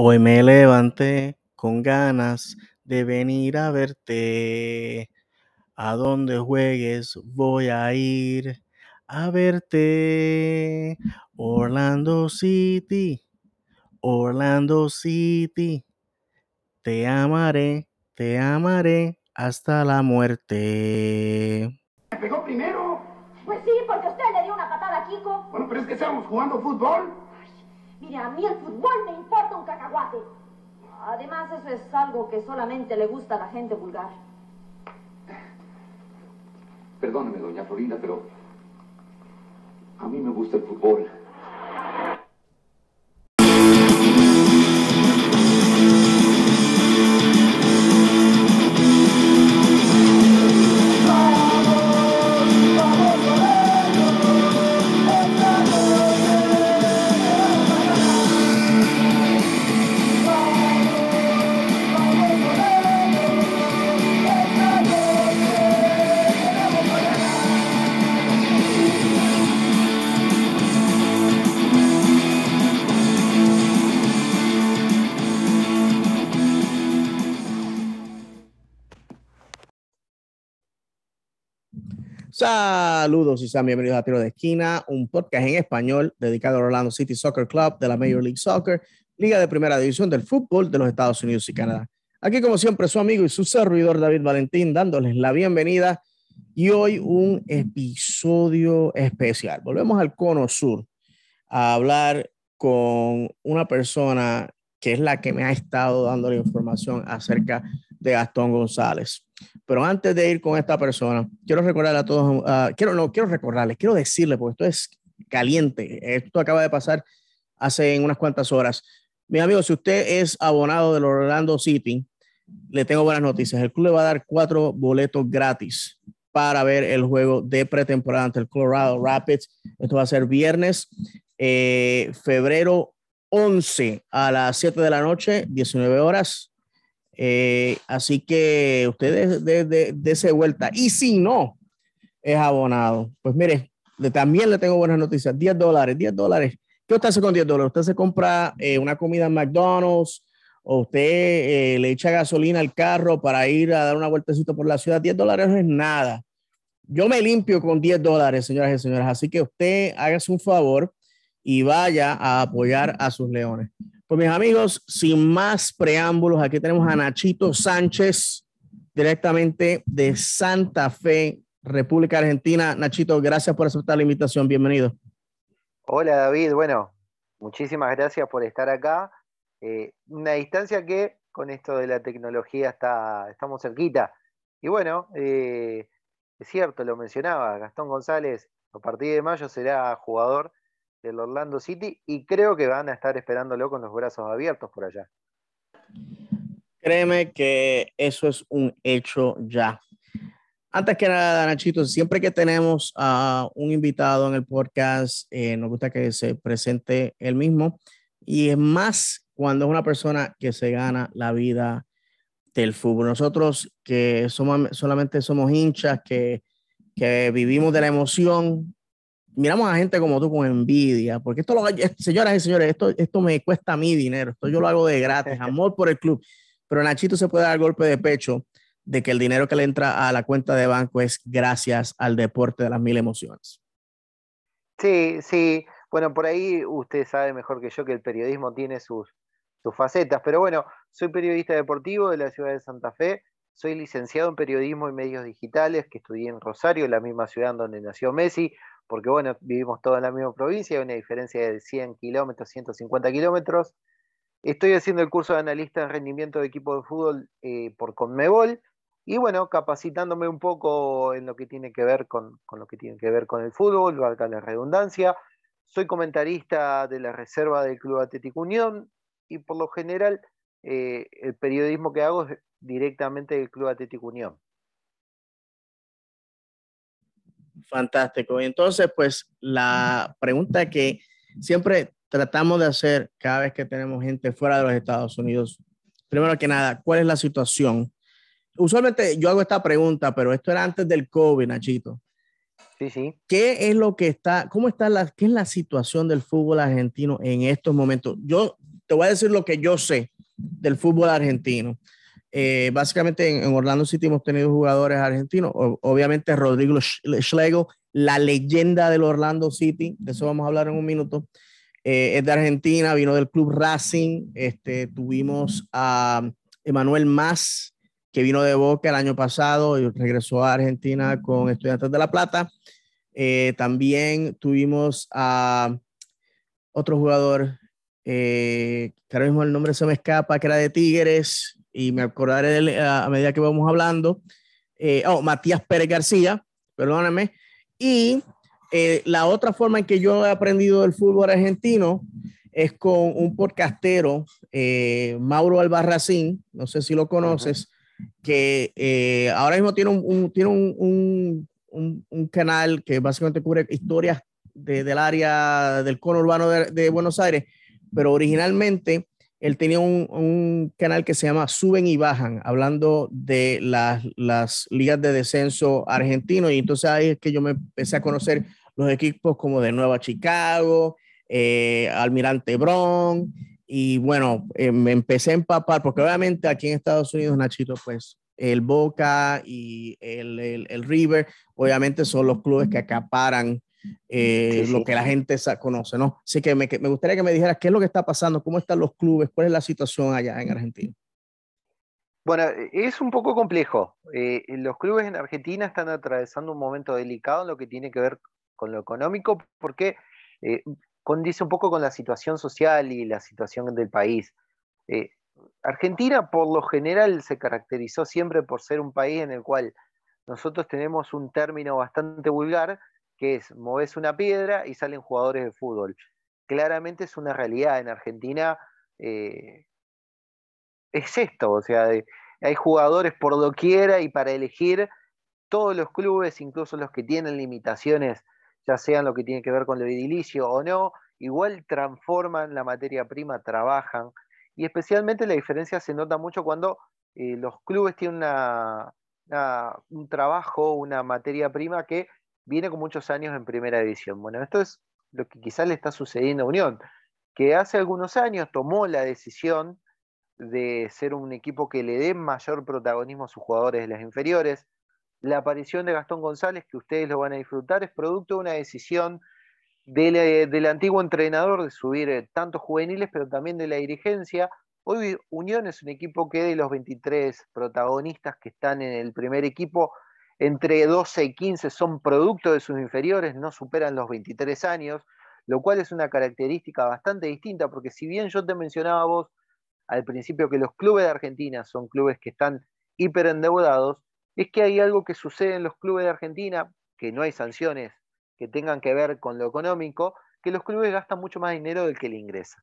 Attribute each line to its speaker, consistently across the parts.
Speaker 1: Hoy me levanté con ganas de venir a verte. A donde juegues voy a ir a verte. Orlando City, Orlando City. Te amaré, te amaré hasta la muerte.
Speaker 2: ¿Me pegó primero?
Speaker 3: Pues sí, porque usted le dio una patada a Kiko.
Speaker 2: Bueno, pero es que estábamos jugando fútbol.
Speaker 3: Mire, a mí el fútbol me importa un cacahuate. Además, eso es algo que solamente le gusta a la gente vulgar.
Speaker 2: Perdóneme, doña Florinda, pero a mí me gusta el fútbol.
Speaker 1: Saludos y sean bienvenidos a Tiro de Esquina, un podcast en español dedicado al Orlando City Soccer Club de la Major League Soccer, liga de primera división del fútbol de los Estados Unidos y Canadá. Aquí, como siempre, su amigo y su servidor David Valentín, dándoles la bienvenida y hoy un episodio especial. Volvemos al Cono Sur a hablar con una persona que es la que me ha estado dando la información acerca de Gastón González. Pero antes de ir con esta persona, quiero recordarle a todos, uh, quiero, no, quiero recordarles, quiero decirle, porque esto es caliente, esto acaba de pasar hace unas cuantas horas. Mi amigo, si usted es abonado del Orlando City, le tengo buenas noticias. El club le va a dar cuatro boletos gratis para ver el juego de pretemporada ante el Colorado Rapids. Esto va a ser viernes, eh, febrero 11 a las 7 de la noche, 19 horas. Eh, así que ustedes de, de, de, ese vuelta. Y si no es abonado, pues mire, le, también le tengo buenas noticias. 10 dólares, 10 dólares. ¿Qué usted hace con 10 dólares? Usted se compra eh, una comida en McDonald's o usted eh, le echa gasolina al carro para ir a dar una vueltecita por la ciudad. 10 dólares no es nada. Yo me limpio con 10 dólares, señoras y señores. Así que usted hágase un favor y vaya a apoyar a sus leones. Pues mis amigos, sin más preámbulos, aquí tenemos a Nachito Sánchez, directamente de Santa Fe, República Argentina. Nachito, gracias por aceptar la invitación. Bienvenido.
Speaker 4: Hola David, bueno, muchísimas gracias por estar acá. Eh, una distancia que con esto de la tecnología está, estamos cerquita. Y bueno, eh, es cierto, lo mencionaba, Gastón González a partir de mayo será jugador del Orlando City y creo que van a estar esperándolo con los brazos abiertos por allá.
Speaker 1: Créeme que eso es un hecho ya. Antes que nada, Nachito, siempre que tenemos a un invitado en el podcast, eh, nos gusta que se presente él mismo y es más cuando es una persona que se gana la vida del fútbol. Nosotros que somos, solamente somos hinchas, que, que vivimos de la emoción, miramos a gente como tú con envidia, porque esto, lo, señoras y señores, esto, esto me cuesta mí dinero, esto yo lo hago de gratis, amor por el club, pero Nachito se puede dar golpe de pecho de que el dinero que le entra a la cuenta de banco es gracias al deporte de las mil emociones.
Speaker 4: Sí, sí, bueno, por ahí usted sabe mejor que yo que el periodismo tiene sus, sus facetas, pero bueno, soy periodista deportivo de la ciudad de Santa Fe, soy licenciado en periodismo y medios digitales, que estudié en Rosario, la misma ciudad donde nació Messi, porque bueno, vivimos todos en la misma provincia, hay una diferencia de 100 kilómetros, 150 kilómetros. Estoy haciendo el curso de analista en rendimiento de equipo de fútbol eh, por Conmebol y bueno, capacitándome un poco en lo que tiene que ver con, lo que tiene que ver con el fútbol, valga la redundancia. Soy comentarista de la reserva del Club Atlético Unión y por lo general eh, el periodismo que hago es directamente del Club Atlético Unión.
Speaker 1: Fantástico. Y entonces, pues la pregunta que siempre tratamos de hacer cada vez que tenemos gente fuera de los Estados Unidos, primero que nada, ¿cuál es la situación? Usualmente yo hago esta pregunta, pero esto era antes del COVID, Nachito.
Speaker 4: Sí, sí.
Speaker 1: ¿Qué es lo que está, cómo está la, qué es la situación del fútbol argentino en estos momentos? Yo te voy a decir lo que yo sé del fútbol argentino. Eh, básicamente en, Orlando City hemos tenido jugadores argentinos, obviamente Rodrigo Schlegel, la leyenda del Orlando City, de eso vamos a hablar en un minuto, eh, es de Argentina, vino del club Racing, este, tuvimos a Emanuel Más, que vino de Boca el año pasado y regresó a Argentina con Estudiantes de La Plata. Eh, también tuvimos a otro jugador, eh, que ahora mismo el nombre se me escapa, que era de Tigres, y me acordaré de él a, medida que vamos hablando. Eh, oh, Matías Pérez García, perdóname. Y eh, la otra forma en que yo he aprendido del fútbol argentino es con un podcastero, Mauro Albarracín, no sé si lo conoces, que ahora mismo tiene un, tiene un, un, un, canal que básicamente cubre historias del área del cono urbano de, Buenos Aires, pero originalmente él tenía un, canal que se llama Suben y Bajan, hablando de las, ligas de descenso argentino, y entonces ahí es que yo me empecé a conocer los equipos como de Nueva Chicago, eh, Almirante Bron, y bueno, eh, me empecé a empapar, porque obviamente aquí en Estados Unidos, Nachito, pues el Boca y el, River, obviamente son los clubes que acaparan eh, lo que la gente conoce, ¿no? Así que me, me, gustaría que me dijeras qué es lo que está pasando, cómo están los clubes, cuál es la situación allá en Argentina.
Speaker 4: Bueno, es un poco complejo. Eh, los clubes en Argentina están atravesando un momento delicado en lo que tiene que ver con lo económico, porque eh, condice un poco con la situación social y la situación del país. Argentina, por lo general, se caracterizó siempre por ser un país en el cual nosotros tenemos un término bastante vulgar, que es moves una piedra y salen jugadores de fútbol. Claramente es una realidad en Argentina. Eh, es esto, o sea, hay jugadores por doquiera y para elegir todos los clubes, incluso los que tienen limitaciones, ya sean lo que tiene que ver con lo edilicio o no, igual transforman la materia prima, trabajan. Y especialmente la diferencia se nota mucho cuando eh, los clubes tienen un trabajo, una materia prima que viene con muchos años en primera división. Bueno, esto es lo que quizás le está sucediendo a Unión, que hace algunos años tomó la decisión de ser un equipo que le dé mayor protagonismo a sus jugadores de las inferiores. La aparición de Gastón González, que ustedes lo van a disfrutar, es producto de una decisión del, del antiguo entrenador de subir eh, tantos juveniles, pero también de la dirigencia. Hoy Unión es un equipo que de los 23 protagonistas que están en el primer equipo, entre 12 y 15 son producto de sus inferiores, no superan los 23 años, lo cual es una característica bastante distinta, porque si bien yo te mencionaba vos al principio que los clubes de Argentina son clubes que están hiperendeudados, es que hay algo que sucede en los clubes de Argentina, que no hay sanciones que tengan que ver con lo económico, que los clubes gastan mucho más dinero del que le ingresa.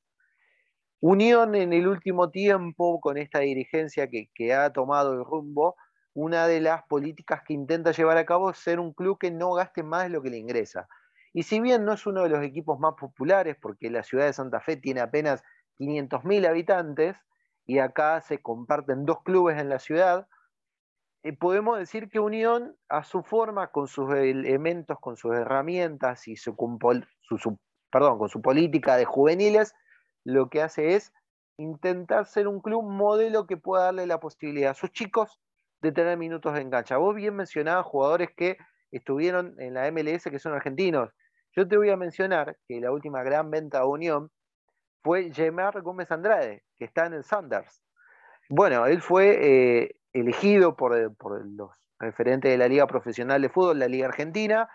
Speaker 4: Unión en el último tiempo, con esta dirigencia que, que ha tomado el rumbo, una de las políticas que intenta llevar a cabo es ser un club que no gaste más de lo que le ingresa. Y si bien no es uno de los equipos más populares, porque la ciudad de Santa Fe tiene apenas 500.000 habitantes, y acá se comparten dos clubes en la ciudad, eh, podemos decir que Unión, a su forma, con sus elementos, con sus herramientas y su, perdón, con su política de juveniles, lo que hace es intentar ser un club modelo que pueda darle la posibilidad a sus chicos de tener minutos de engancha. Vos bien mencionabas jugadores que estuvieron en la MLS que son argentinos. Yo te voy a mencionar que la última gran venta de Unión fue Gemar Gómez Andrade, que está en el Sanders. Bueno, él fue eh, elegido por, por, los referentes de la Liga Profesional de Fútbol, la Liga Argentina,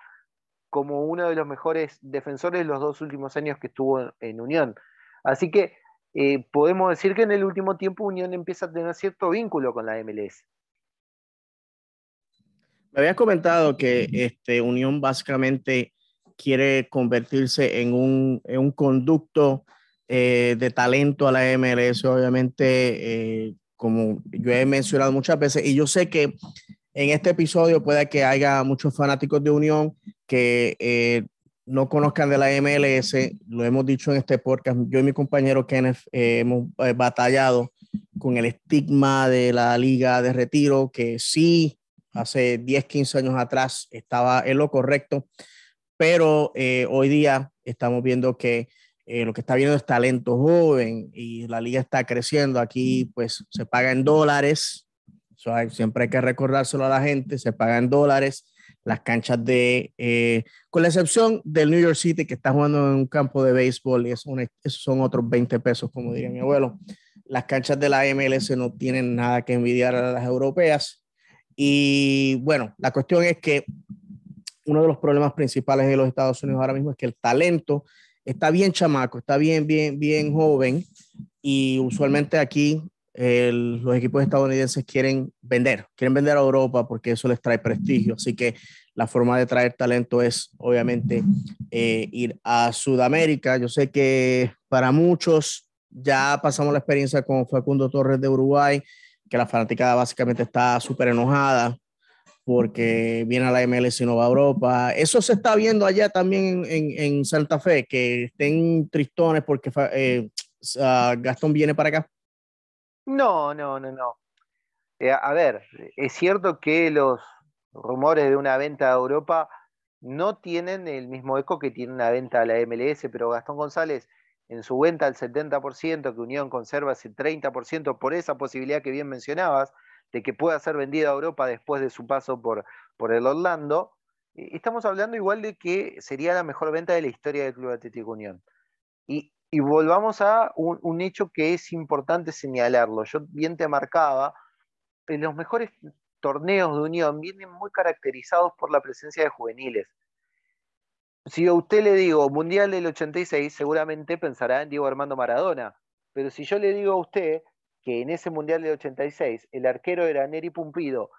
Speaker 4: como uno de los mejores defensores los dos últimos años que estuvo en, Unión. Así que eh, podemos decir que en el último tiempo Unión empieza a tener cierto vínculo con la MLS.
Speaker 1: Me habías comentado que este, Unión básicamente quiere convertirse en un, en un conducto eh, de talento a la MLS, obviamente, eh, como yo he mencionado muchas veces, y yo sé que en este episodio puede que haya muchos fanáticos de Unión que eh, no conozcan de la MLS, lo hemos dicho en este podcast, yo y mi compañero Kenneth hemos batallado con el estigma de la liga de retiro, que sí hace 10, 15 años atrás estaba en lo correcto, pero eh, hoy día estamos viendo que eh, lo que está viendo es talento joven y la liga está creciendo. Aquí pues se paga en dólares, siempre hay que recordárselo a la gente, se paga en dólares. Las canchas de, eh, con la excepción del New York City que está jugando en un campo de béisbol y eso, son otros 20 pesos, como diría mi abuelo. Las canchas de la MLS no tienen nada que envidiar a las europeas. Y bueno, la cuestión es que uno de los problemas principales de los Estados Unidos ahora mismo es que el talento está bien chamaco, está bien, bien, bien joven y usualmente aquí los equipos estadounidenses quieren vender, quieren vender a Europa porque eso les trae prestigio. Así que la forma de traer talento es obviamente eh, ir a Sudamérica. Yo sé que para muchos ya pasamos la experiencia con Facundo Torres de Uruguay, que la fanaticada básicamente está súper enojada porque viene a la MLS y no va a Europa. Eso se está viendo allá también en, Santa Fe, que estén tristones porque eh, ah, Gastón viene para acá.
Speaker 4: No, no, no, no. Eh, a ver, es cierto que los rumores de una venta a Europa no tienen el mismo eco que tiene una venta a la MLS, pero Gastón González en su venta al 70%, que Unión conserva ese 30% por esa posibilidad que bien mencionabas, de que pueda ser vendida a Europa después de su paso por, por el Orlando, eh, estamos hablando igual de que sería la mejor venta de la historia del Club Atlético Unión. Y, volvamos a un, hecho que es importante señalarlo. Yo bien te marcaba, en los mejores torneos de Unión vienen muy caracterizados por la presencia de juveniles. Si a usted le digo Mundial del 86, seguramente pensará en Diego Armando Maradona. Pero si yo le digo a usted que en ese Mundial del 86 el arquero era Neri Pumpido,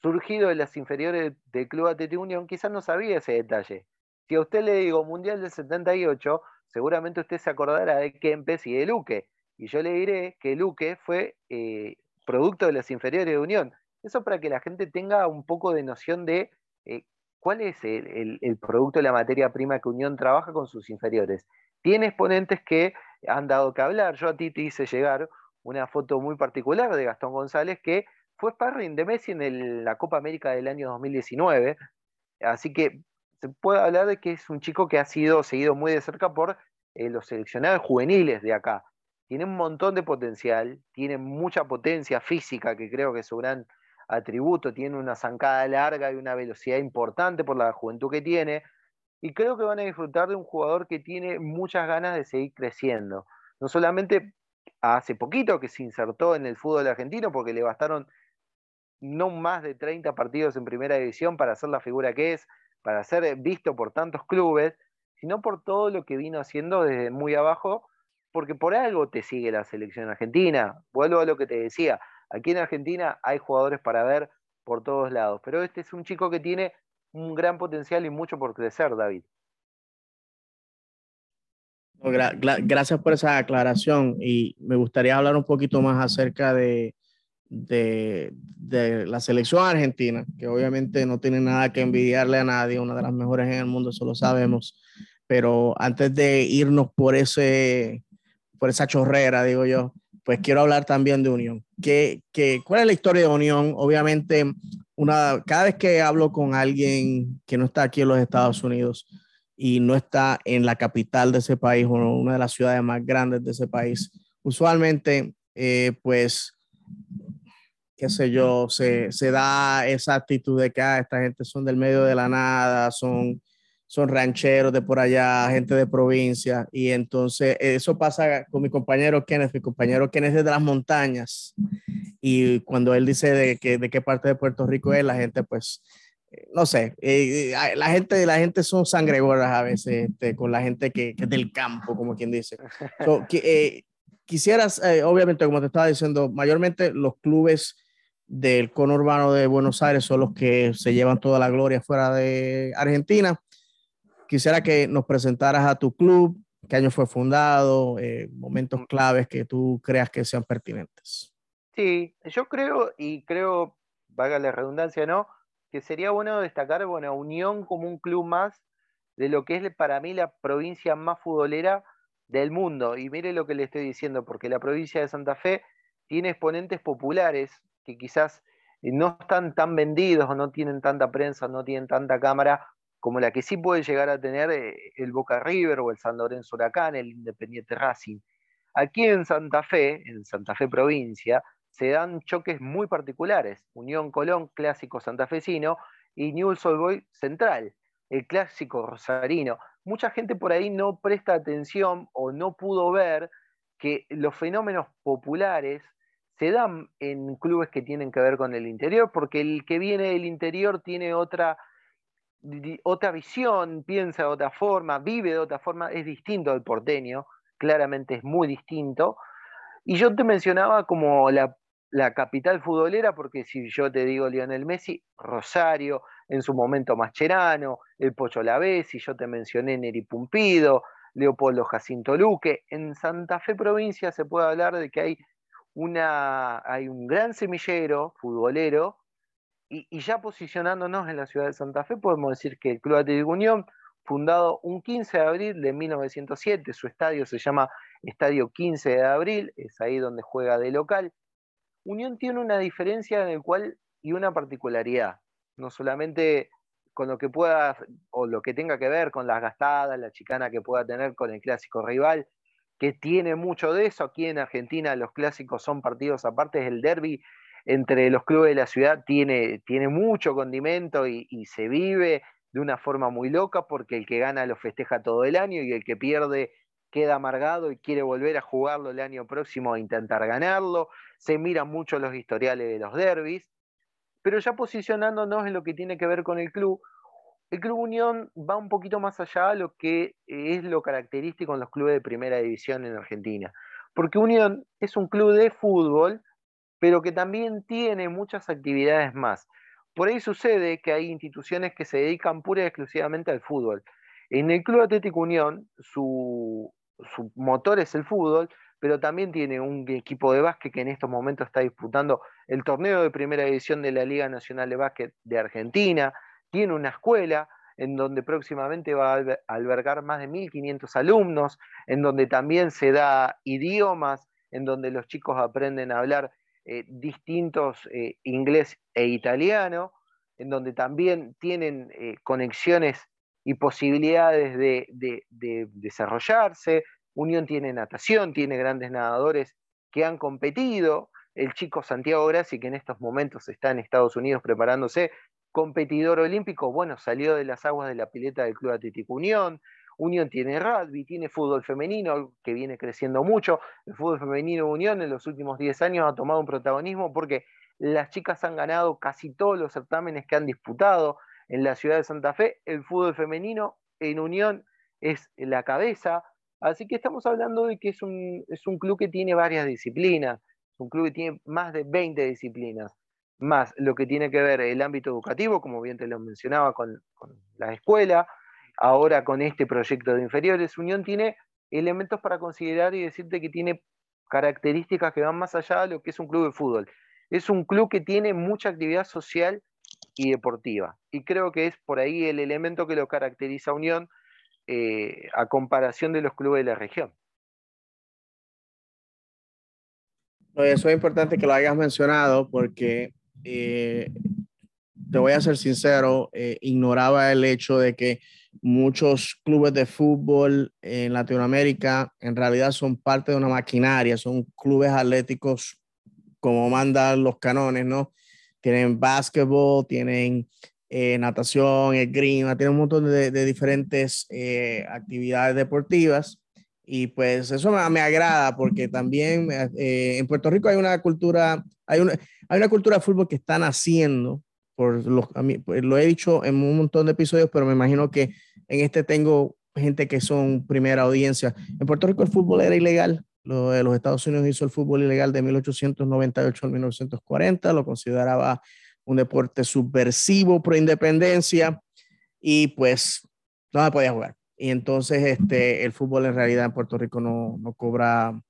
Speaker 4: surgido de las inferiores del Club Atlético Unión, quizás no sabía ese detalle. Si a usted le digo Mundial del 78, seguramente usted se acordará de Kempes y de Luque. Y yo le diré que Luque fue eh, producto de las inferiores de Unión. Eso para que la gente tenga un poco de noción de eh, cuál es el, producto de la materia prima que Unión trabaja con sus inferiores. Tiene exponentes que han dado que hablar. Yo a ti te hice llegar una foto muy particular de Gastón González, que fue sparring de Messi en la Copa América del año 2019. Así que se puede hablar de que es un chico que ha sido seguido muy de cerca por eh, los seleccionados juveniles de acá. Tiene un montón de potencial, tiene mucha potencia física, que creo que es su gran atributo, tiene una zancada larga y una velocidad importante por la juventud que tiene. Y creo que van a disfrutar de un jugador que tiene muchas ganas de seguir creciendo. No solamente hace poquito que se insertó en el fútbol argentino porque le bastaron no más de 30 partidos en primera división para ser la figura que es, para ser visto por tantos clubes, sino por todo lo que vino haciendo desde muy abajo, porque por algo te sigue la selección argentina. Vuelvo a lo que te decía, aquí en Argentina hay jugadores para ver por todos lados, pero este es un chico que tiene un gran potencial y mucho por crecer, David.
Speaker 1: Gracias por esa aclaración y me gustaría hablar un poquito más acerca de, de, de, la selección argentina, que obviamente no tiene nada que envidiarle a nadie, una de las mejores en el mundo, eso lo sabemos, pero antes de irnos por, ese, por esa chorrera, digo yo, pues quiero hablar también de Unión. ¿Qué, qué, cuál es la historia de Unión? Obviamente, una, cada vez que hablo con alguien que no está aquí en los Estados Unidos, y no está en la capital de ese país o una de las ciudades más grandes de ese país, usualmente, eh, pues, qué sé yo, se, se, da esa actitud de que ah, esta gente son del medio de la nada, son, son rancheros de por allá, gente de provincia, y entonces eso pasa con mi compañero Kenneth, mi compañero Kenneth es de las montañas, y cuando él dice de, que, de qué parte de Puerto Rico es, la gente pues no sé, eh, eh, la gente, la gente son sangregoras a veces este, con la gente que, es del campo, como quien dice. Eh, quisieras, obviamente, como te estaba diciendo, mayormente los clubes del conurbano de Buenos Aires son los que se llevan toda la gloria fuera de Argentina. Quisiera que nos presentaras a tu club, qué año fue fundado, momentos claves que tú creas que sean pertinentes.
Speaker 4: Sí, yo creo, y creo, valga la redundancia, ¿no? que sería bueno destacar, bueno, Unión como un club más de lo que es para mí la provincia más futbolera del mundo. Y mire lo que le estoy diciendo, porque la provincia de Santa Fe tiene exponentes populares que quizás no están tan vendidos o no tienen tanta prensa, no tienen tanta cámara como la que sí puede llegar a tener eh, el Boca River o el San Lorenzo Huracán, el Independiente Racing. Aquí en Santa Fe, en Santa Fe provincia, se dan choques muy particulares. Unión Colón, clásico santafesino, y Newell's Old Boy Central, el clásico rosarino. Mucha gente por ahí no presta atención o no pudo ver que los fenómenos populares se dan en clubes que tienen que ver con el interior, porque el que viene del interior tiene otra, otra visión, piensa de otra forma, vive de otra forma, es distinto al porteño, claramente es muy distinto. Y yo te mencionaba como la, la capital futbolera, porque si yo te digo Lionel Messi, Rosario, en su momento Mascherano, el Pocho si yo te mencioné Neri Pumpido, Leopoldo Jacinto Luque. En Santa Fe provincia se puede hablar de que hay, una, hay un gran semillero futbolero y, ya posicionándonos en la ciudad de Santa Fe podemos decir que el Club Atlético Unión, fundado un 15 de abril de 1907, su estadio se llama Estadio 15 de abril, es ahí donde juega de local. Unión tiene una diferencia en el cual y una particularidad, no solamente con lo que pueda o lo que tenga que ver con las gastadas, la chicana que pueda tener con el clásico rival, que tiene mucho de eso. Aquí en Argentina los clásicos son partidos aparte, el derby entre los clubes de la ciudad tiene, tiene mucho condimento y, se vive de una forma muy loca porque el que gana lo festeja todo el año y el que pierde queda amargado y quiere volver a jugarlo el año próximo a intentar ganarlo. Se miran mucho los historiales de los derbis pero ya posicionándonos en lo que tiene que ver con el club, el Club Unión va un poquito más allá de lo que es lo característico en los clubes de primera división en Argentina. Porque Unión es un club de fútbol, pero que también tiene muchas actividades más. Por ahí sucede que hay instituciones que se dedican pura y exclusivamente al fútbol. En el Club Atlético Unión, su, motor es el fútbol, pero también tiene un equipo de básquet que en estos momentos está disputando el torneo de primera división de la Liga Nacional de Básquet de Argentina, tiene una escuela en donde próximamente va a albergar más de 1.500 alumnos, en donde también se da idiomas, en donde los chicos aprenden a hablar eh, distintos eh, inglés e italiano, en donde también tienen eh, conexiones y posibilidades de desarrollarse, Unión tiene natación, tiene grandes nadadores que han competido. El chico Santiago Grassi, que en estos momentos está en Estados Unidos preparándose, competidor olímpico, bueno, salió de las aguas de la pileta del Club Atlético Unión. Unión tiene rugby, tiene fútbol femenino, que viene creciendo mucho. El fútbol femenino Unión en los últimos 10 años ha tomado un protagonismo porque las chicas han ganado casi todos los certámenes que han disputado en la ciudad de Santa Fe. El fútbol femenino en Unión es la cabeza. Así que estamos hablando de que es un, es un club que tiene varias disciplinas, es un club que tiene más de 20 disciplinas, más lo que tiene que ver el ámbito educativo, como bien te lo mencionaba con, la escuela, ahora con este proyecto de inferiores, Unión tiene elementos para considerar y decirte que tiene características que van más allá de lo que es un club de fútbol. Es un club que tiene mucha actividad social y deportiva. Y creo que es por ahí el elemento que lo caracteriza a Unión eh, a comparación de los clubes de la región.
Speaker 1: Eso es importante que lo hayas mencionado porque eh, te voy a ser sincero, eh, ignoraba el hecho de que muchos clubes de fútbol en Latinoamérica en realidad son parte de una maquinaria, son clubes atléticos como mandan los canones, ¿no? Tienen básquetbol, tienen eh, natación, esgrima, tiene un montón de, diferentes eh, actividades deportivas y pues eso me, agrada porque también eh, en Puerto Rico hay una cultura, hay una, hay una cultura de fútbol que están haciendo, por los, pues, lo he dicho en un montón de episodios, pero me imagino que en este tengo gente que son primera audiencia. En Puerto Rico el fútbol era ilegal, lo, los Estados Unidos hizo el fútbol ilegal de 1898 al 1940, lo consideraba un deporte subversivo pro independencia y pues no se podía jugar. Y entonces este, el fútbol en realidad en Puerto Rico no, no cobra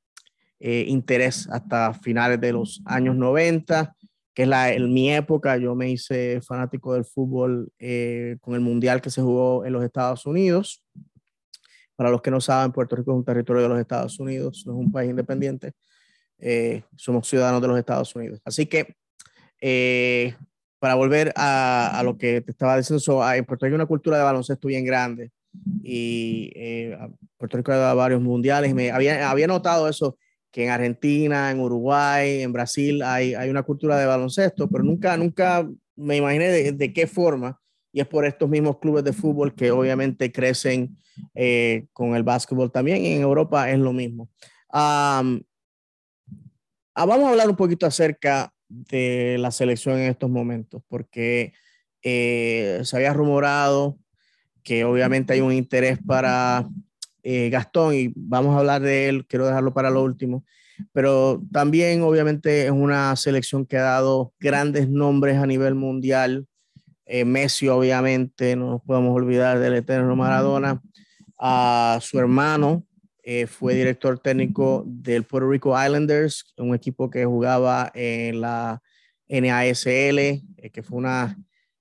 Speaker 1: eh, interés hasta finales de los años 90, que es la, en mi época. Yo me hice fanático del fútbol eh, con el mundial que se jugó en los Estados Unidos. Para los que no saben, Puerto Rico es un territorio de los Estados Unidos, no es un país independiente. Eh, somos ciudadanos de los Estados Unidos. Así que para volver a, lo que te estaba diciendo, en Puerto Rico hay una cultura de baloncesto bien grande y eh, Puerto Rico ha dado varios mundiales. Me había, había notado eso, que en Argentina, en Uruguay, en Brasil hay, hay una cultura de baloncesto, pero nunca, nunca me imaginé de, qué forma. Y es por estos mismos clubes de fútbol que obviamente crecen eh, con el básquetbol también. Y en Europa es lo mismo. Ah, vamos a hablar un poquito acerca de la selección en estos momentos, porque eh, se había rumorado que obviamente hay un interés para eh, Gastón y vamos a hablar de él, quiero dejarlo para lo último, pero también obviamente es una selección que ha dado grandes nombres a nivel mundial. Eh, Messi obviamente, no nos podemos olvidar del eterno Maradona, a su hermano, eh, fue director técnico del Puerto Rico Islanders, un equipo que jugaba en la NASL, que fue una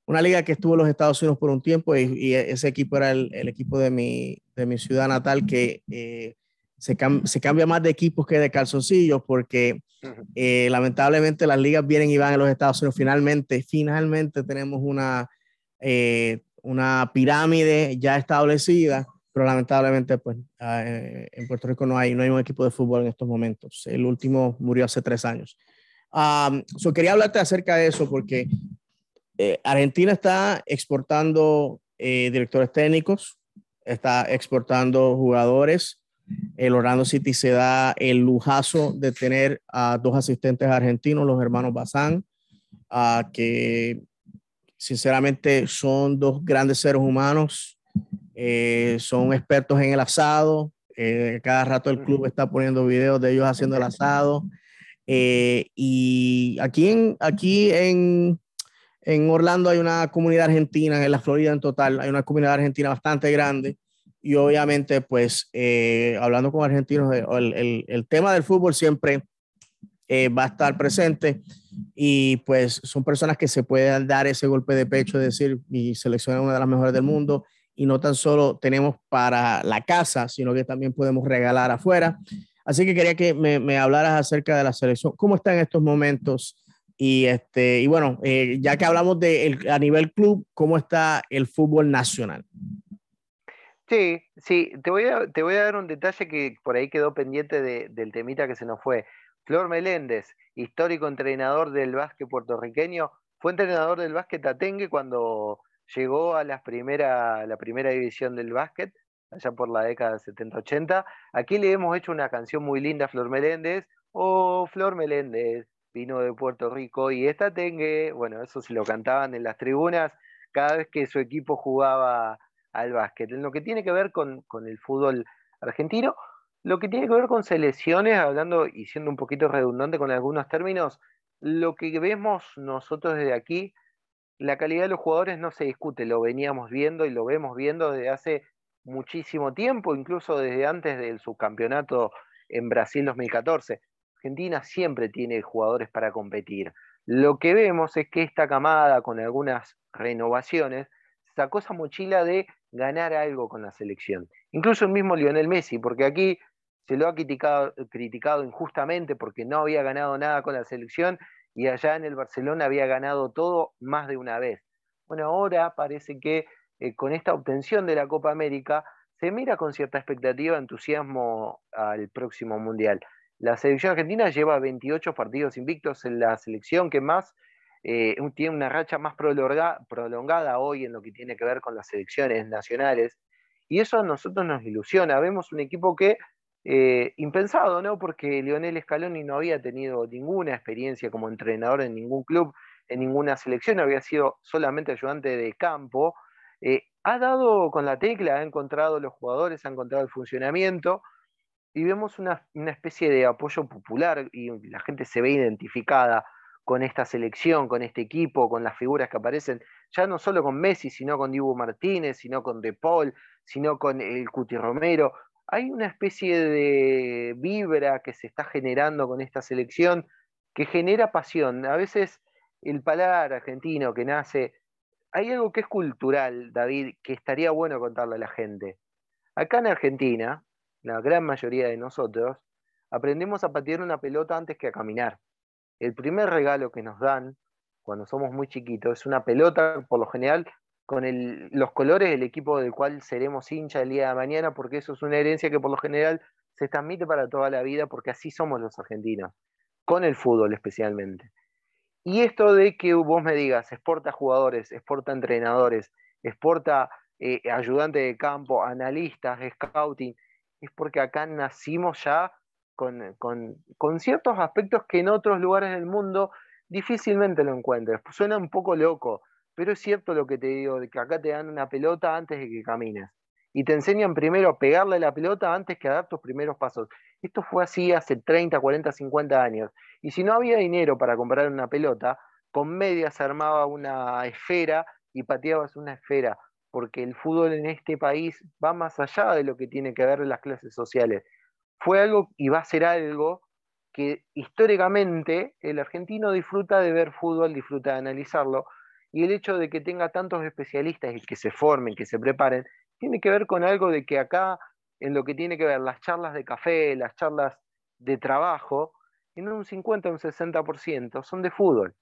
Speaker 1: una liga que estuvo en los Estados Unidos por un tiempo y, ese equipo era el, equipo de mi, de mi, ciudad natal que eh, se, se, cambia más de equipos que de calzoncillos porque eh, lamentablemente las ligas vienen y van en los Estados Unidos. Finalmente, finalmente tenemos una, eh, una pirámide ya establecida, pero lamentablemente pues ah, en Puerto Rico no hay, no hay un equipo de fútbol en estos momentos. El último murió hace tres años. Um, quería hablarte acerca de eso porque eh, Argentina está exportando directores técnicos, está exportando jugadores. El Orlando City se da el lujazo de tener a dos asistentes argentinos, los hermanos Bazán, que sinceramente son dos grandes seres humanos, eh, son expertos en el asado. cada rato el club está poniendo videos de ellos haciendo el asado. y aquí aquí en, en Orlando hay una comunidad argentina, en la Florida en total, hay una comunidad argentina bastante grande. Y obviamente, pues, eh, hablando con argentinos, eh, el, el, tema del fútbol siempre eh, va a estar presente. Y pues son personas que se pueden dar ese golpe de pecho de decir, mi selección es una de las mejores del mundo. Y no tan solo tenemos para la casa, sino que también podemos regalar afuera. Así que quería que me, me hablaras acerca de la selección. ¿Cómo está en estos momentos? Y, este, y bueno, eh, ya que hablamos de a nivel club, ¿cómo está el fútbol nacional?
Speaker 4: Sí, sí, te voy a, te voy a dar un detalle que por ahí quedó pendiente del temita que se nos fue. Flor Meléndez, histórico entrenador del básquet puertorriqueño, fue entrenador del básquet Atengue cuando llegó a la primera, la primera división del básquet, allá por la década 70-80. Aquí le hemos hecho una canción muy linda a Flor Meléndez. Oh, Flor Meléndez, vino de Puerto Rico y esta Tengue, bueno, eso se lo cantaban en las tribunas cada vez que su equipo jugaba al básquet. En lo que tiene que ver con, el fútbol argentino, lo que tiene que ver con selecciones, hablando y siendo un poquito redundante con algunos términos, lo que vemos nosotros desde aquí, la calidad de los jugadores no se discute, lo veníamos viendo y lo vemos viendo desde hace muchísimo tiempo, incluso desde antes del subcampeonato en Brasil 2014. Argentina siempre tiene jugadores para competir. Lo que vemos es que esta camada, con algunas renovaciones, sacó esa mochila de ganar algo con la selección. Incluso el mismo Lionel Messi, porque aquí se lo ha criticado, injustamente porque no había ganado nada con la selección y allá en el Barcelona había ganado todo más de una vez. Bueno, ahora parece que eh, con esta obtención de la Copa América se mira con cierta expectativa, entusiasmo al próximo Mundial. La selección argentina lleva 28 partidos invictos en la selección que más eh, tiene una racha más prolongada hoy en lo que tiene que ver con las selecciones nacionales. Y eso a nosotros nos ilusiona. Vemos un equipo que, eh, impensado, ¿no? Porque Lionel Scaloni no había tenido ninguna experiencia como entrenador en ningún club, en ninguna selección, había sido solamente ayudante de campo. Eh, ha dado con la tecla, ha encontrado los jugadores, ha encontrado el funcionamiento y vemos una, especie de apoyo popular y la gente se ve identificada con esta selección, con este equipo, con las figuras que aparecen, ya no solo con Messi, sino con Dibu Martínez, sino con De Paul, sino con el Cuti Romero. Hay una especie de vibra que se está generando con esta selección que genera pasión. A veces el paladar argentino que nace, hay algo que es cultural, David, que estaría bueno contarle a la gente. Acá en Argentina, la gran mayoría de nosotros, aprendemos a patear una pelota antes que a caminar. El primer regalo que nos dan cuando somos muy chiquitos, es una pelota, por lo general, con los colores del equipo del cual seremos hincha el día de mañana, porque eso es una herencia que por lo general se transmite para toda la vida, porque así somos los argentinos, con el fútbol especialmente. Y esto de que vos me digas, exporta jugadores, exporta entrenadores, exporta eh, ayudante de campo, analistas, scouting, es porque acá nacimos ya con, con, ciertos aspectos que en otros lugares del mundo difícilmente lo encuentres. Suena un poco loco, pero es cierto lo que te digo, de que acá te dan una pelota antes de que camines. Y te enseñan primero a pegarle la pelota antes que a dar tus primeros pasos. Esto fue así hace 30, 40, 50 años. Y si no había dinero para comprar una pelota, con media se armaba una esfera y pateabas una esfera porque el fútbol en este país va más allá de lo que tiene que ver las clases sociales. Fue algo y va a ser algo que históricamente el argentino disfruta de ver fútbol, disfruta de analizarlo, y el hecho de que tenga tantos especialistas y que se formen, que se preparen, tiene que ver con algo de que acá, en lo que tiene que ver las charlas de café, las charlas de trabajo, en un 50 o un 60% son de fútbol.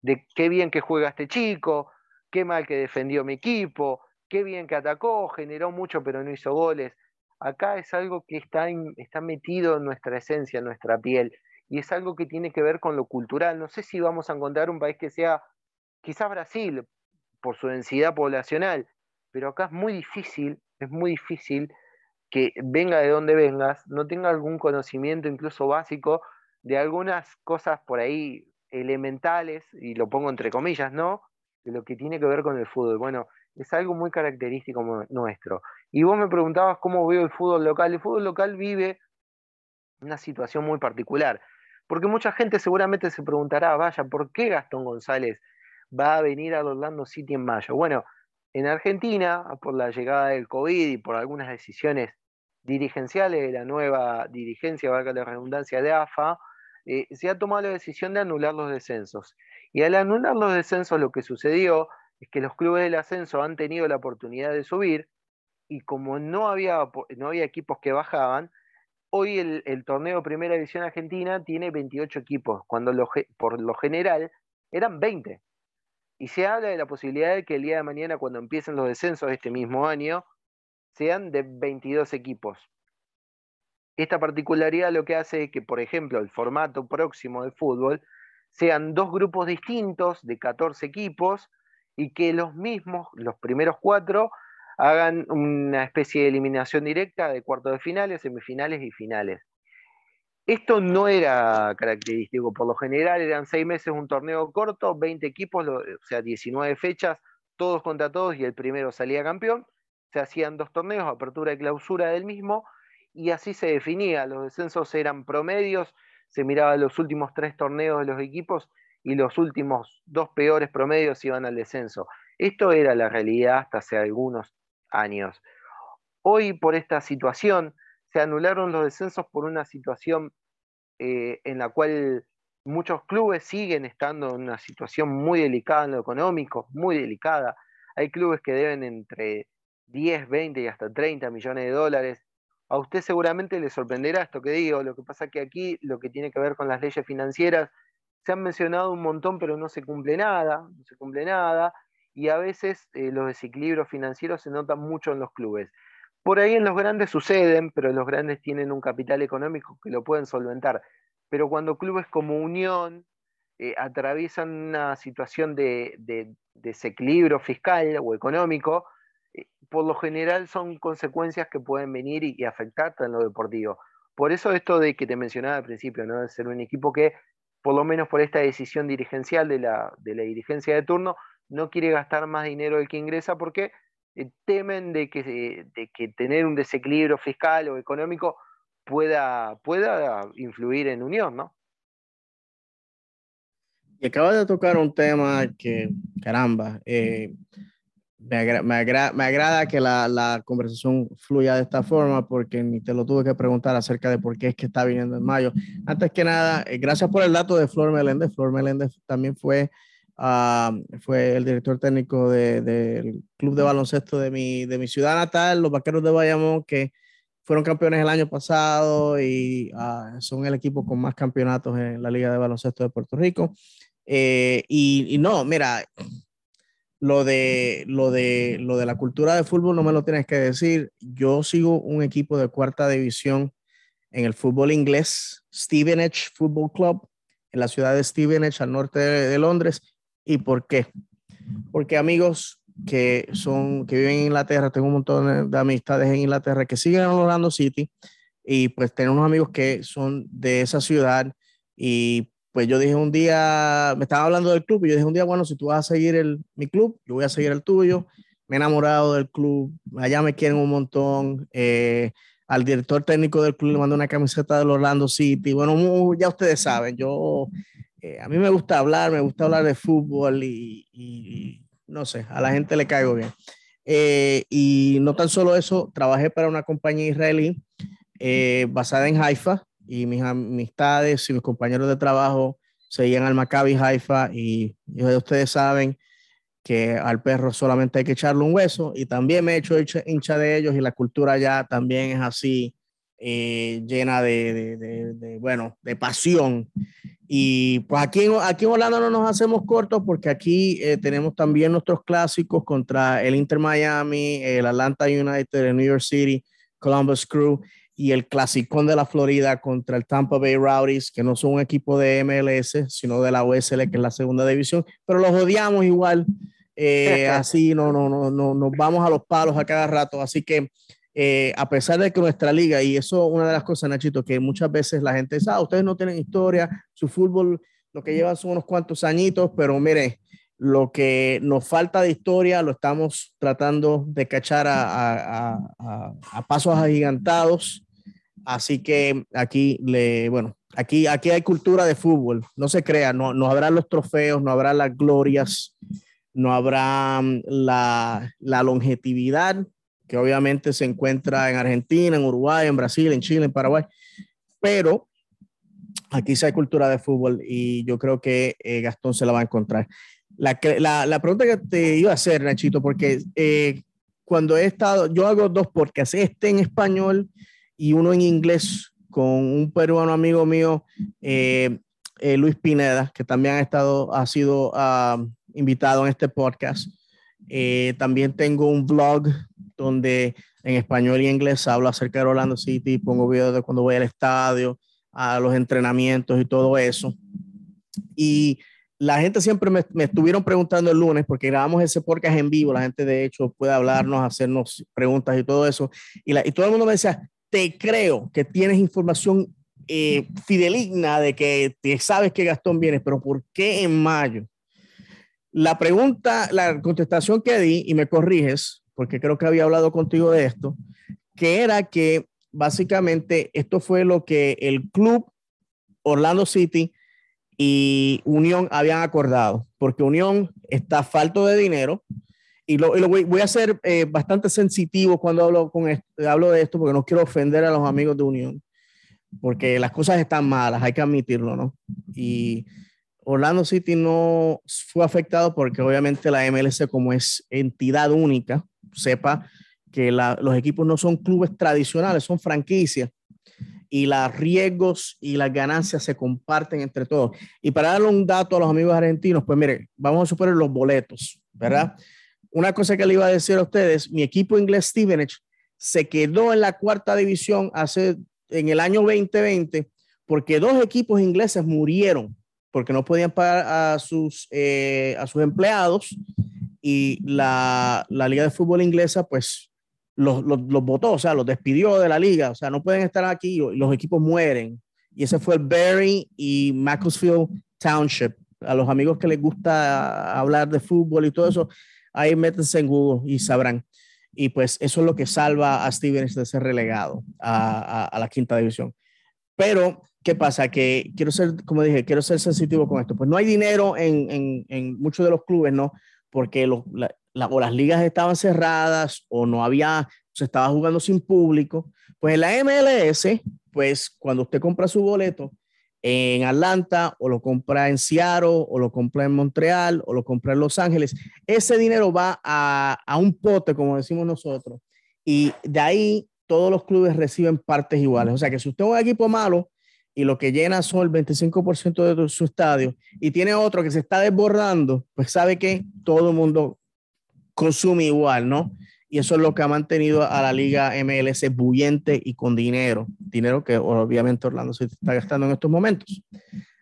Speaker 4: De qué bien que juega este chico, qué mal que defendió mi equipo, qué bien que atacó, generó mucho pero no hizo goles. Acá es algo que está, está metido en nuestra esencia, en nuestra piel, y es algo que tiene que ver con lo cultural. No sé si vamos a encontrar un país que sea, quizás Brasil, por su densidad poblacional, pero acá es muy difícil, es muy difícil que venga de donde vengas, no tenga algún conocimiento incluso básico de algunas cosas por ahí elementales, y lo pongo entre comillas, ¿no? De lo que tiene que ver con el fútbol. Bueno, es algo muy característico nuestro. Y vos me preguntabas cómo veo el fútbol local. El fútbol local vive una situación muy particular, porque mucha gente seguramente se preguntará, vaya, ¿por qué Gastón González va a venir al Orlando City en mayo? Bueno, en Argentina, por la llegada del COVID y por algunas decisiones dirigenciales de la nueva dirigencia, valga la redundancia, de AFA, eh, se ha tomado la decisión de anular los descensos. Y al anular los descensos lo que sucedió es que los clubes del ascenso han tenido la oportunidad de subir y como no había, no había equipos que bajaban, hoy el, torneo Primera División Argentina tiene 28 equipos, cuando por lo general eran 20. Y se habla de la posibilidad de que el día de mañana, cuando empiecen los descensos este mismo año, sean de 22 equipos. Esta particularidad lo que hace es que, por ejemplo, el formato próximo de fútbol sean dos grupos distintos de 14 equipos y que los mismos, los primeros cuatro, hagan una especie de eliminación directa de cuartos de finales, semifinales y finales. Esto no era característico, por lo general eran seis meses un torneo corto, 20 equipos, o sea, 19 fechas, todos contra todos y el primero salía campeón. Se hacían dos torneos, apertura y clausura del mismo, y así se definía. Los descensos eran promedios se miraba los últimos tres torneos de los equipos y los últimos dos peores promedios iban al descenso. Esto era la realidad hasta hace algunos años. Hoy, por esta situación, se anularon los descensos por una situación eh, en la cual muchos clubes siguen estando en una situación muy delicada en lo económico, muy delicada. Hay clubes que deben entre 10, 20 y hasta 30 millones de dólares a usted seguramente le sorprenderá esto que digo, lo que pasa que aquí lo que tiene que ver con las leyes financieras, se han mencionado un montón, pero no se cumple nada, no se cumple nada, y a veces eh, los desequilibrios financieros se notan mucho en los clubes. Por ahí en los grandes suceden, pero los grandes tienen un capital económico que lo pueden solventar. Pero cuando clubes como Unión eh, atraviesan una situación de desequilibrio fiscal o económico, por lo general son consecuencias que pueden venir y, afectar en lo deportivo. Por eso esto de que te mencionaba al principio, ¿no? de ser un equipo que, por lo menos por esta decisión dirigencial de la, dirigencia de turno, no quiere gastar más dinero del que ingresa porque eh, temen de que, que tener un desequilibrio fiscal o económico pueda, pueda influir en Unión, ¿no?
Speaker 1: Y acabas de tocar un tema que, caramba, eh, me, me, agrada que la, la, conversación fluya de esta forma porque ni te lo tuve que preguntar acerca de por qué es que está viniendo en mayo. Antes que nada, eh, gracias por el dato de Flor Meléndez. Flor Meléndez también fue, uh, fue el director técnico del de, club de baloncesto de mi, de mi ciudad natal, los Vaqueros de Bayamón, que fueron campeones el año pasado y uh, son el equipo con más campeonatos en la Liga de Baloncesto de Puerto Rico. Eh, y, no, mira, lo de, lo, de, lo de la cultura de fútbol no me lo tienes que decir. Yo sigo un equipo de cuarta división en el fútbol inglés, Stevenage Football Club, en la ciudad de Stevenage, al norte de, Londres. ¿Y por qué? Porque amigos que son que viven en Inglaterra, tengo un montón de amistades en Inglaterra que siguen en Orlando City y pues tengo unos amigos que son de esa ciudad y pues yo dije un día, me estaba hablando del club y yo dije un día, bueno, si tú vas a seguir el, mi club, yo voy a seguir el tuyo. Me he enamorado del club, allá me quieren un montón. Eh, al director técnico del club le mandó una camiseta del Orlando City. Bueno, ya ustedes saben, yo, eh, a mí me gusta hablar, me gusta hablar de fútbol y, no sé, a la gente le caigo bien. Eh, y no tan solo eso, trabajé para una compañía israelí basada en Haifa, y mis amistades y mis compañeros de trabajo seguían al Maccabi Haifa y, ustedes saben que al perro solamente hay que echarle un hueso y también me he hecho hincha de ellos y la cultura ya también es así eh, llena de, de, de, bueno, de pasión. Y pues aquí, aquí en Holanda no nos hacemos cortos porque aquí eh, tenemos también nuestros clásicos contra el Inter Miami, el Atlanta United, el New York City, Columbus Crew y el Clasicón de la Florida contra el Tampa Bay Rowdies, que no son un equipo de MLS, sino de la USL, que es la segunda división, pero los odiamos igual. Eh, así no, no, no, no, nos vamos a los palos a cada rato. Así que eh, a pesar de que nuestra liga, y eso una de las cosas, Nachito, que muchas veces la gente dice, ah, ustedes no tienen historia, su fútbol lo que llevan son unos cuantos añitos, pero mire, lo que nos falta de historia lo estamos tratando de cachar a, a, pasos agigantados. Así que aquí, le, bueno, aquí, aquí hay cultura de fútbol. No se crea, no, no habrá los trofeos, no habrá las glorias, no habrá mm, la, la longevidad que obviamente se encuentra en Argentina, en Uruguay, en Brasil, en Chile, en Paraguay. Pero aquí sí hay cultura de fútbol y yo creo que eh, Gastón se la va a encontrar. La, la, pregunta que te iba a hacer, Nachito, porque eh, cuando he estado, yo hago dos podcasts, este en español y uno en inglés con un peruano amigo mío, eh, eh, Luis Pineda, que también ha estado, ha sido ah, invitado en este podcast. también tengo un blog donde en español y inglés hablo acerca de Orlando City, pongo videos de cuando voy al estadio, a los entrenamientos y todo eso. Y la gente siempre me, estuvieron preguntando el lunes, porque grabamos ese podcast en vivo, la gente de hecho puede hablarnos, hacernos preguntas y todo eso. Y, y todo el mundo me decía, te creo que tienes información eh, fideligna de que te sabes que Gastón viene, pero ¿por qué en mayo? La pregunta, la contestación que di, y me corriges, porque creo que había hablado contigo de esto, que era que básicamente esto fue lo que el club Orlando City y Unión habían acordado, porque Unión está falto de dinero. Y lo, voy, a ser eh, bastante sensitivo cuando hablo, con hablo de esto, porque no quiero ofender a los amigos de Unión, porque las cosas están malas, hay que admitirlo, ¿no? Y Orlando City no fue afectado porque obviamente la MLS como es entidad única, sepa que los equipos no son clubes tradicionales, son franquicias y los riesgos y las ganancias se comparten entre todos. Y para darle un dato a los amigos argentinos, pues mire, vamos a suponer los boletos, ¿verdad? Una cosa que le iba a decir a ustedes, mi equipo inglés Stevenage se quedó en la cuarta división hace en el año 2020 porque dos equipos ingleses murieron porque no podían pagar a sus, eh, a sus empleados y la, la Liga de Fútbol inglesa pues los, los, los, votó, o sea, los despidió de la liga, o sea, no pueden estar aquí y los equipos mueren. Y ese fue el Berry y Macclesfield Township. A los amigos que les gusta hablar de fútbol y todo eso, ahí métanse en Google y sabrán. Y pues eso es lo que salva a Stevens de ser relegado a, la quinta división. Pero, ¿qué pasa? Que quiero ser, como dije, quiero ser sensitivo con esto. Pues no hay dinero en, muchos de los clubes, ¿no? Porque o las ligas estaban cerradas o no había, se estaba jugando sin público. Pues en la MLS, pues cuando usted compra su boleto en Atlanta o lo compra en Seattle o lo compra en Montreal o lo compra en Los Ángeles, ese dinero va a, a un pote, como decimos nosotros, y de ahí todos los clubes reciben partes iguales. O sea que si usted es un equipo malo, y lo que llena son el 25% de su estadio y tiene otro que se está desbordando, pues sabe que todo el mundo consume igual, ¿no? Y eso es lo que ha mantenido a la liga MLS bullente y con dinero, dinero que obviamente Orlando se está gastando en estos momentos.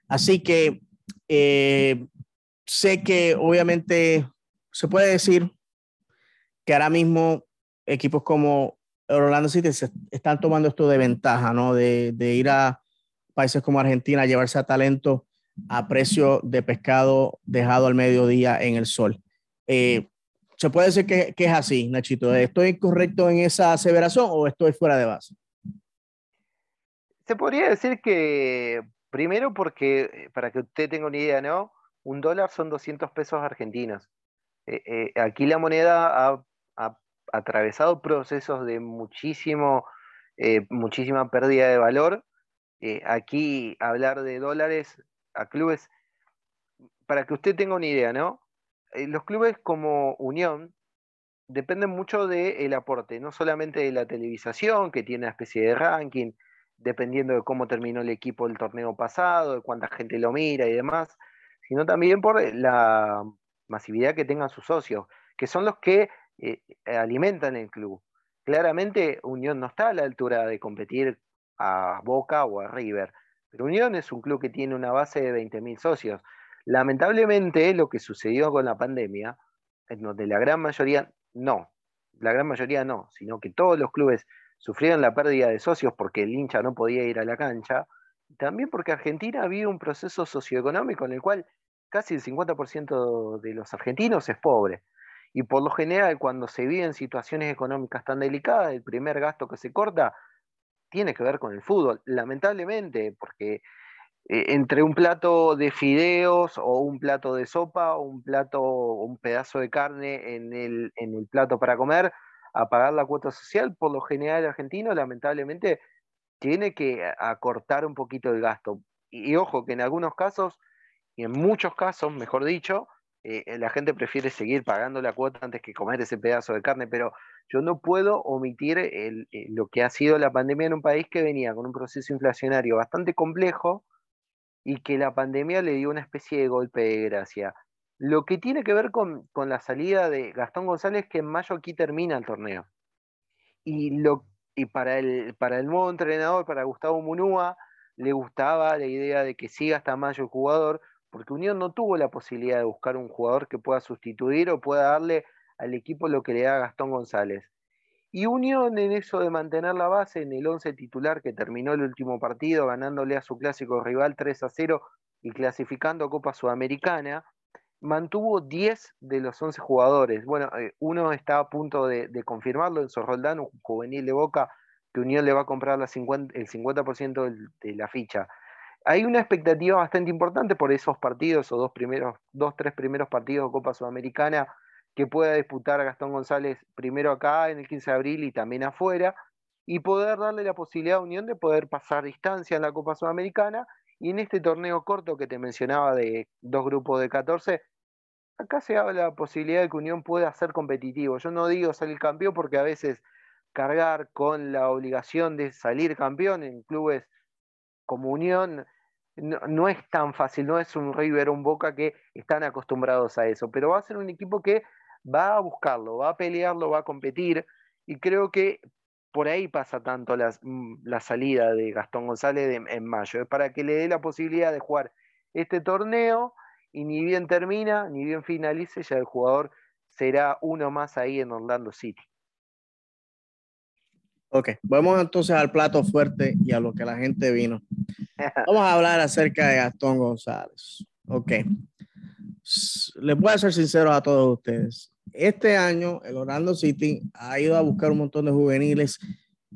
Speaker 1: Así que eh, sé que obviamente se puede decir que ahora mismo equipos como Orlando City están tomando esto de ventaja, ¿no? De, de ir a países como Argentina a llevarse a talento a precio de pescado dejado al mediodía en el sol. Eh, ¿Se puede decir que, es así, Nachito? ¿Estoy correcto en esa aseveración o estoy fuera de base?
Speaker 4: Se podría decir que, primero porque, para que usted tenga una idea, ¿no? Un dólar son 200 pesos argentinos. Eh, eh, aquí la moneda ha, atravesado procesos de muchísimo, eh, muchísima pérdida de valor. Eh, aquí hablar de dólares a clubes, para que usted tenga una idea, ¿no? Eh, los clubes como Unión dependen mucho del aporte, no solamente de la televisación, que tiene una especie de ranking, dependiendo de cómo terminó el equipo el torneo pasado, de cuánta gente lo mira y demás, sino también por la masividad que tengan sus socios, que son los que eh, alimentan el club. Claramente Unión no está a la altura de competir a Boca o a River, pero Unión es un club que tiene una base de 20.000 socios. Lamentablemente lo que sucedió con la pandemia, en donde la gran mayoría, no, la gran mayoría no, sino que todos los clubes sufrieron la pérdida de socios porque el hincha no podía ir a la cancha, también porque Argentina vive un proceso socioeconómico en el cual casi el 50% de los argentinos es pobre. Y por lo general, cuando se viven situaciones económicas tan delicadas, el primer gasto que se corta tiene que ver con el fútbol, lamentablemente, porque entre un plato de fideos o un plato de sopa o un plato un pedazo de carne en el, en el plato para comer, a pagar la cuota social, por lo general el argentino lamentablemente tiene que acortar un poquito el gasto. Y, ojo, que en algunos casos, y en muchos casos, mejor dicho, eh, la gente prefiere seguir pagando la cuota antes que comer ese pedazo de carne, pero yo no puedo omitir el, eh, lo que ha sido la pandemia en un país que venía con un proceso inflacionario bastante complejo y que la pandemia le dio una especie de golpe de gracia. Lo que tiene que ver con, con la salida de Gastón González, que en mayo aquí termina el torneo. Y, lo, y para, el, para el nuevo entrenador, para Gustavo Munúa, le gustaba la idea de que siga hasta mayo el jugador, porque Unión no tuvo la posibilidad de buscar un jugador que pueda sustituir o pueda darle al equipo lo que le da Gastón González. Y Unión en eso de mantener la base en el 11 titular que terminó el último partido ganándole a su clásico rival 3 a 0 y clasificando a Copa Sudamericana, mantuvo 10 de los 11 jugadores. Bueno, eh, uno está a punto de, de confirmarlo en Sorroldán, un juvenil de Boca, que Unión le va a comprar la 50, el 50% de la ficha hay una expectativa bastante importante por esos partidos o dos primeros, dos, tres primeros partidos de Copa Sudamericana que pueda disputar Gastón González primero acá en el 15 de abril y también afuera, y poder darle la posibilidad a Unión de poder pasar distancia en la Copa Sudamericana y en este torneo corto que te mencionaba de dos grupos de 14, acá se habla la posibilidad de que Unión pueda ser competitivo. Yo no digo salir campeón porque a veces cargar con la obligación de salir campeón en clubes como Unión no, es tan fácil, no es un River un Boca que están acostumbrados a eso, pero va a ser un equipo que va a buscarlo, va a pelearlo, va a competir, y creo que por ahí pasa tanto mm, la salida de Gastón González en mayo, es para que le dé la posibilidad de jugar este torneo y ni bien termina, ni bien finalice, ya el jugador será uno más ahí en Orlando City.
Speaker 1: Ok, vamos entonces al plato fuerte y a lo que la gente vino. Vamos a hablar acerca de Gastón González. Ok. Les voy a ser sincero a todos ustedes. Este año el Orlando City ha ido a buscar un montón de juveniles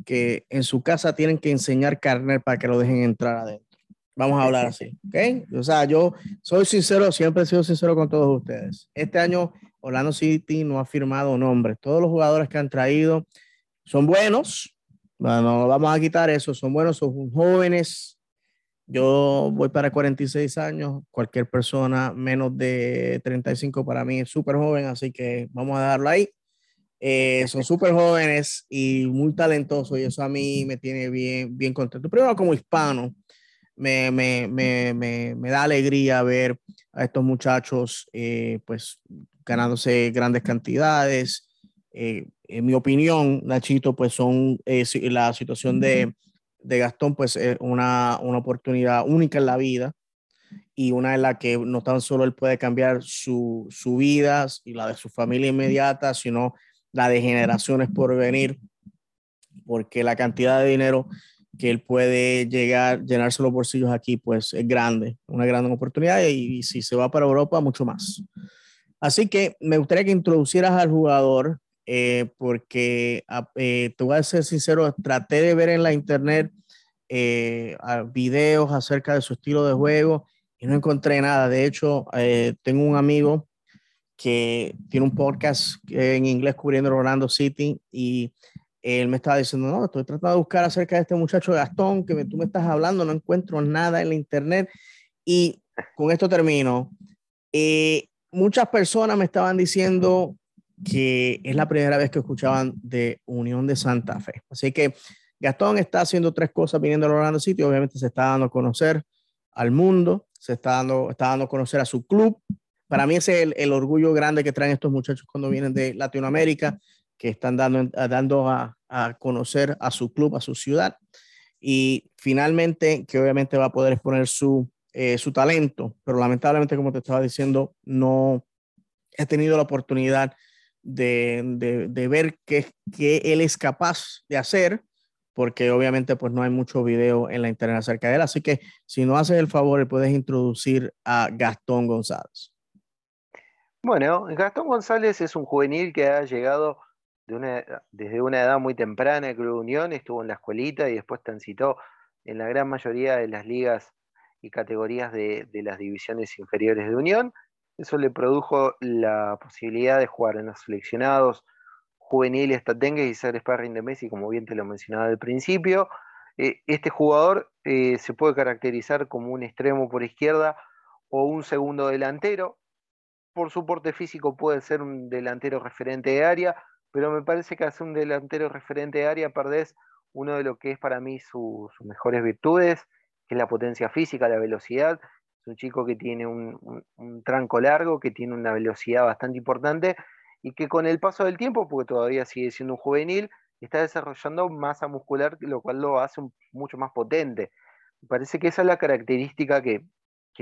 Speaker 1: que en su casa tienen que enseñar carnet para que lo dejen entrar adentro. Vamos a hablar así, ¿ok? O sea, yo soy sincero, siempre he sido sincero con todos ustedes. Este año Orlando City no ha firmado nombres. Todos los jugadores que han traído son buenos, no vamos a quitar eso, son buenos, son jóvenes. Yo voy para 46 años, cualquier persona menos de 35 para mí es súper joven, así que vamos a dejarlo ahí. Eh, son súper jóvenes y muy talentosos y eso a mí me tiene bien, bien contento. Primero como hispano, me, me, me, me, da alegría ver a estos muchachos eh, pues ganándose grandes cantidades. Eh, en mi opinión, Nachito, pues son eh, la situación de, de Gastón, pues es una, una, oportunidad única en la vida y una en la que no tan solo él puede cambiar su, su vida y la de su familia inmediata, sino la de generaciones por venir, porque la cantidad de dinero que él puede llegar, llenarse los bolsillos aquí, pues es grande, una gran oportunidad y, si se va para Europa, mucho más. Así que me gustaría que introducieras al jugador, eh, porque ah, eh, te voy a ser sincero, traté de ver en la internet eh, videos acerca de su estilo de juego y no encontré nada. De hecho, tengo un amigo que tiene un podcast en inglés cubriendo Orlando City y él me estaba diciendo, no, estoy tratando de buscar acerca de este muchacho Gastón que tú me estás hablando, no encuentro nada en la internet. Y con esto termino. Eh, muchas personas me estaban diciendo que es la primera vez que escuchaban de Unión de Santa Fe. Así que Gastón está haciendo tres cosas viniendo a Orlando City. Obviamente se está dando a conocer al mundo, se está dando, está dando a conocer a su club. Para mí ese es el, el orgullo grande que traen estos muchachos cuando vienen de Latinoamérica que están dando, dando a, a, conocer a su club, a su ciudad. Y finalmente, que obviamente va a poder exponer su, eh, su talento, pero lamentablemente, como te estaba diciendo, no he tenido la oportunidad de, de, de ver qué, qué él es capaz de hacer, porque obviamente pues no hay mucho video en la internet acerca de él. Así que si no haces el favor, puedes introducir a Gastón González.
Speaker 4: Bueno, Gastón González es un juvenil que ha llegado desde una edad muy temprana el Club Unión, estuvo en la escuelita y después transitó en la gran mayoría de las ligas y categorías de, las divisiones inferiores de Unión. Eso le produjo la posibilidad de jugar en los seleccionados juveniles tatengues y ser sparring de Messi, como bien te lo mencionaba al principio. Eh, este jugador eh, se puede caracterizar como un extremo por izquierda o un segundo delantero. Por su porte físico puede ser un delantero referente de área, pero me parece que hace un delantero referente de área perdés uno de lo que es para mí sus mejores virtudes, que es la potencia física, la velocidad. Es un chico que tiene un, tranco largo, que tiene una velocidad bastante importante y que con el paso del tiempo, porque todavía sigue siendo un juvenil, está desarrollando masa muscular, lo cual lo hace mucho más potente. Parece que esa es la característica que,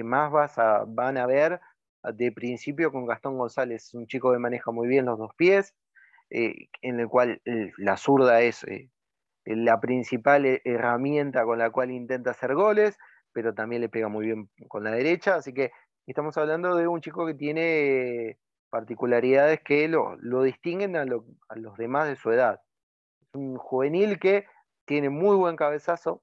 Speaker 4: más vas a, van a ver de principio con Gastón González, un chico que maneja muy bien los dos pies, eh, en el cual eh, la zurda es eh, la principal herramienta con la cual intenta hacer goles, pero también le pega muy bien con la derecha, así que estamos hablando de un chico que tiene particularidades que lo, distinguen a, los demás de su edad. Es un juvenil que tiene muy buen cabezazo,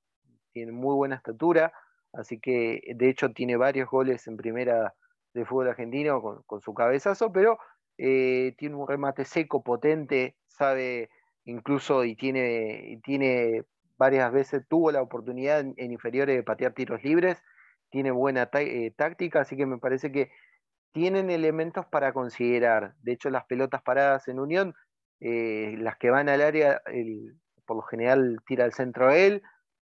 Speaker 4: tiene muy buena estatura, así que de hecho tiene varios goles en primera de fútbol argentino con, su cabezazo, pero eh, tiene un remate seco, potente, sabe incluso y tiene, tiene varias veces, tuvo la oportunidad en, inferiores de patear tiros libres, tiene buena eh, táctica, así que me parece que tienen elementos para considerar. De hecho, las pelotas paradas en Unión, eh, las que van al área, por lo general tira al centro él,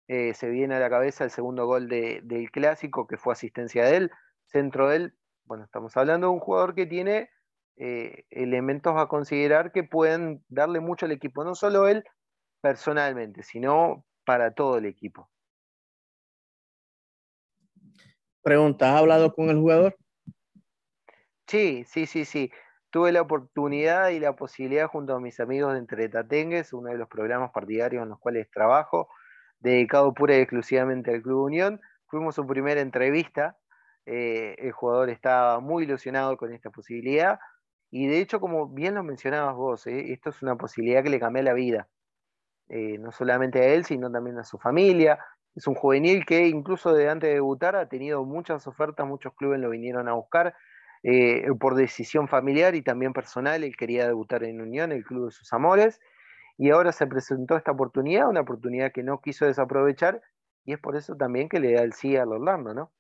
Speaker 4: se viene a la cabeza el segundo gol del clásico, que fue asistencia de él, centro de él, bueno, estamos hablando de un jugador que tiene eh, elementos a considerar que pueden darle mucho al equipo, no solo él personalmente, sino para todo el equipo.
Speaker 1: Pregunta, ¿has hablado con el jugador?
Speaker 4: Sí, sí, sí, sí. Tuve la oportunidad y la posibilidad junto a mis amigos de Entre Tatengues, uno de los programas partidarios en los cuales trabajo, dedicado pura y exclusivamente al Club Unión. Fuimos su primera entrevista. Eh, el jugador estaba muy ilusionado con esta posibilidad. Y de hecho, como bien lo mencionabas vos, eh, esto es una posibilidad que le cambia la vida, eh, no solamente a él, sino también a su familia. Es un juvenil que incluso de antes de debutar ha tenido muchas ofertas, muchos clubes lo vinieron a buscar eh, por decisión familiar y también personal. Él quería debutar en Unión, el club de sus amores, y ahora se presentó esta oportunidad, una oportunidad que no quiso desaprovechar, y es por eso también que le da el sí al Orlando, ¿no?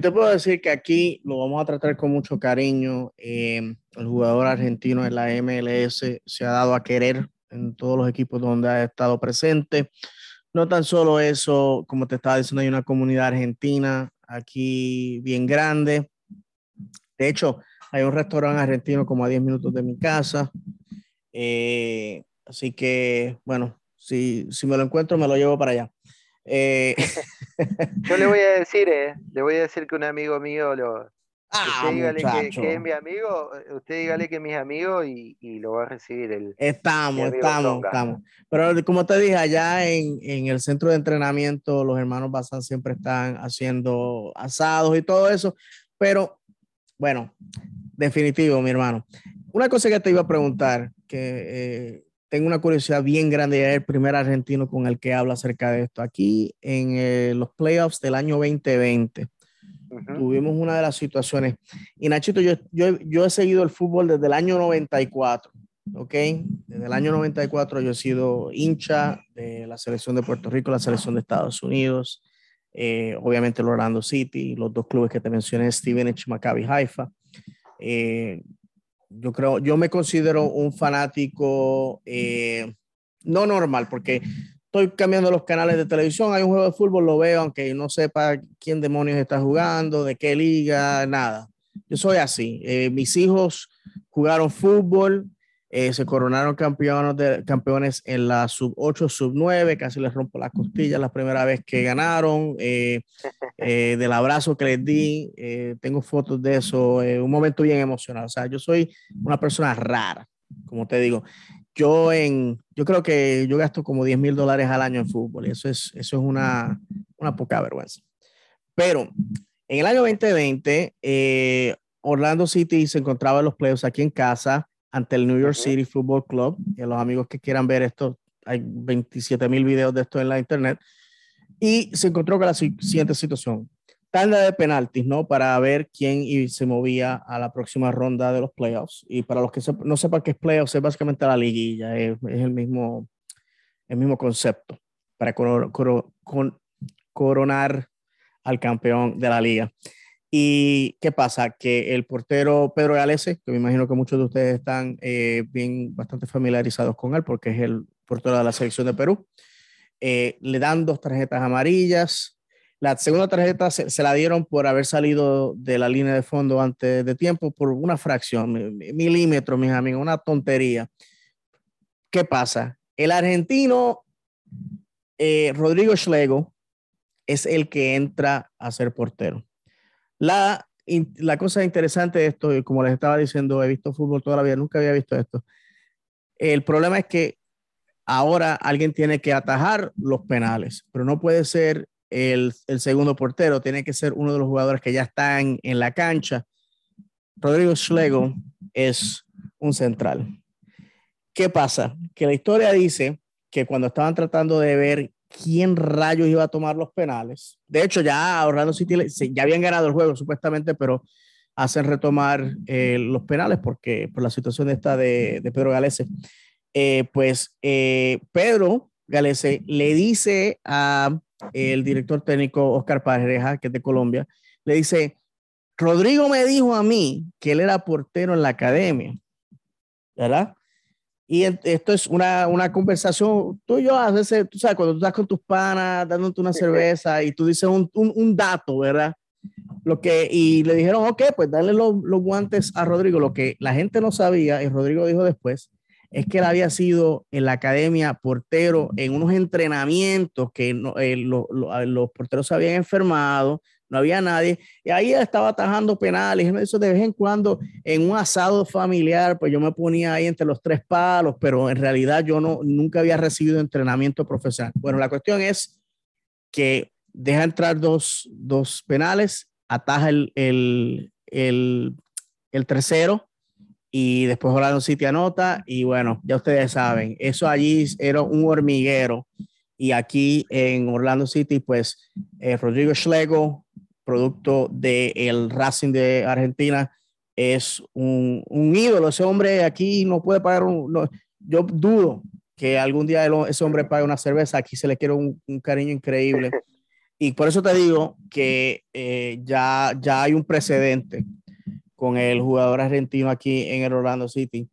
Speaker 1: Te puedo decir que aquí lo vamos a tratar con mucho cariño. Eh, el jugador argentino en la MLS se ha dado a querer en todos los equipos donde ha estado presente. no tan solo eso, como te estaba diciendo, hay una comunidad argentina aquí bien grande. De hecho, hay un restaurante argentino como a 10 minutos de mi casa. Eh, así que, bueno, si, si me lo encuentro, me lo llevo para allá. Eh,
Speaker 4: Yo le voy a decir, eh, le voy a decir que un amigo mío lo,
Speaker 1: ah,
Speaker 4: usted dígale que, que es mi amigo, usted dígale que es mi amigo y, y lo va a recibir el.
Speaker 1: Estamos, estamos,
Speaker 4: Tonga.
Speaker 1: estamos. Pero como te dije, allá en, en el centro de entrenamiento, los hermanos Bazán siempre están haciendo asados y todo eso. Pero bueno, definitivo, mi hermano. Una cosa que te iba a preguntar, que eh, tengo una curiosidad bien grande, es el primer argentino con el que hablo acerca de esto. Aquí en eh, los playoffs del año 2020, Tuvimos una de las situaciones. Y Nachito, yo, yo, yo he seguido el fútbol desde el año 94, ¿ok? Desde el año 94 yo he sido hincha de la selección de Puerto Rico, la selección de Estados Unidos, eh, obviamente el Orlando City, los dos clubes que te mencioné, Stevenage, Maccabi Haifa. Eh, yo creo, yo me considero un fanático eh, no normal, porque estoy cambiando los canales de televisión, hay un juego de fútbol, lo veo, aunque no sepa quién demonios está jugando, de qué liga, nada. Yo soy así. Eh, mis hijos jugaron fútbol, eh, se coronaron campeones, de, campeones en la sub 8, sub 9, casi les rompo las costillas la primera vez que ganaron, eh, eh, del abrazo que les di, eh, tengo fotos de eso, eh, un momento bien emocional. O sea, yo soy una persona rara, como te digo. Yo, en, yo creo que yo gasto como 10 mil dólares al año en fútbol y eso es, eso es una, una poca vergüenza. Pero en el año 2020, eh, Orlando City se encontraba en los playoffs aquí en casa ante el New York. City Football Club. Y a los amigos que quieran ver esto, hay 27 mil videos de esto en la internet. Y se encontró con la si- siguiente situación. Tanda de penaltis, ¿no? Para ver quién se movía a la próxima ronda de los playoffs. Y para los que no sepan qué es playoffs, es básicamente la liguilla. Es, el, mismo, el mismo concepto para coronar al campeón de la liga. ¿Y qué pasa? Que el portero Pedro Galese, que me imagino que muchos de ustedes están eh, bien bastante familiarizados con él, porque es el portero de la selección de Perú, eh, le dan dos tarjetas amarillas. La segunda tarjeta se, se, la dieron por haber salido de la línea de fondo antes de tiempo por una fracción, milímetros, mis amigos, una tontería. ¿Qué pasa? El argentino eh, Rodrigo Schlego es el que entra a ser portero. La, la cosa interesante de esto, y como les estaba diciendo, he visto fútbol toda la vida, nunca había visto esto. El problema es que ahora alguien tiene que atajar los penales, pero no puede ser el, el, segundo portero, tiene que ser uno de los jugadores que ya están en la cancha. Rodrigo Schlego es un central. ¿Qué pasa? Que la historia dice que cuando estaban tratando de ver quién rayos iba a tomar los penales, de hecho ya Orlando City ya habían ganado el juego supuestamente, pero hacen retomar eh, los penales porque por la situación esta de, de Pedro Galese. Eh, pues eh, Pedro Galese le dice a el director técnico Oscar Pareja, que es de Colombia, le dice, Rodrigo me dijo a mí que él era portero en la academia, ¿verdad? Y esto es una, una conversación, tú y yo a veces, tú sabes, cuando tú estás con tus panas, dándote una cerveza y tú dices un, un, un dato, ¿verdad? Lo que, y le dijeron, ok, pues dale los, los guantes a Rodrigo. Lo que la gente no sabía, y Rodrigo dijo después, es que él había sido en la academia portero en unos entrenamientos que no, eh, lo, lo, los porteros se habían enfermado, no había nadie, y ahí él estaba atajando penales, eso de vez en cuando en un asado familiar, pues yo me ponía ahí entre los tres palos, pero en realidad yo no, nunca había recibido entrenamiento profesional. Bueno, la cuestión es que deja entrar dos, dos penales, ataja el, el, el tercero, y después Orlando City anota y bueno, ya ustedes saben, eso allí era un hormiguero y aquí en Orlando City pues eh, Rodrigo Schlego, producto del el Racing de Argentina, es un, un, ídolo, ese hombre aquí no puede pagar, un, no, yo dudo que algún día ese hombre pague una cerveza, aquí se le quiere un, un cariño increíble. Y por eso te digo que eh, ya, ya hay un precedente con el jugador argentino aquí en el Orlando City.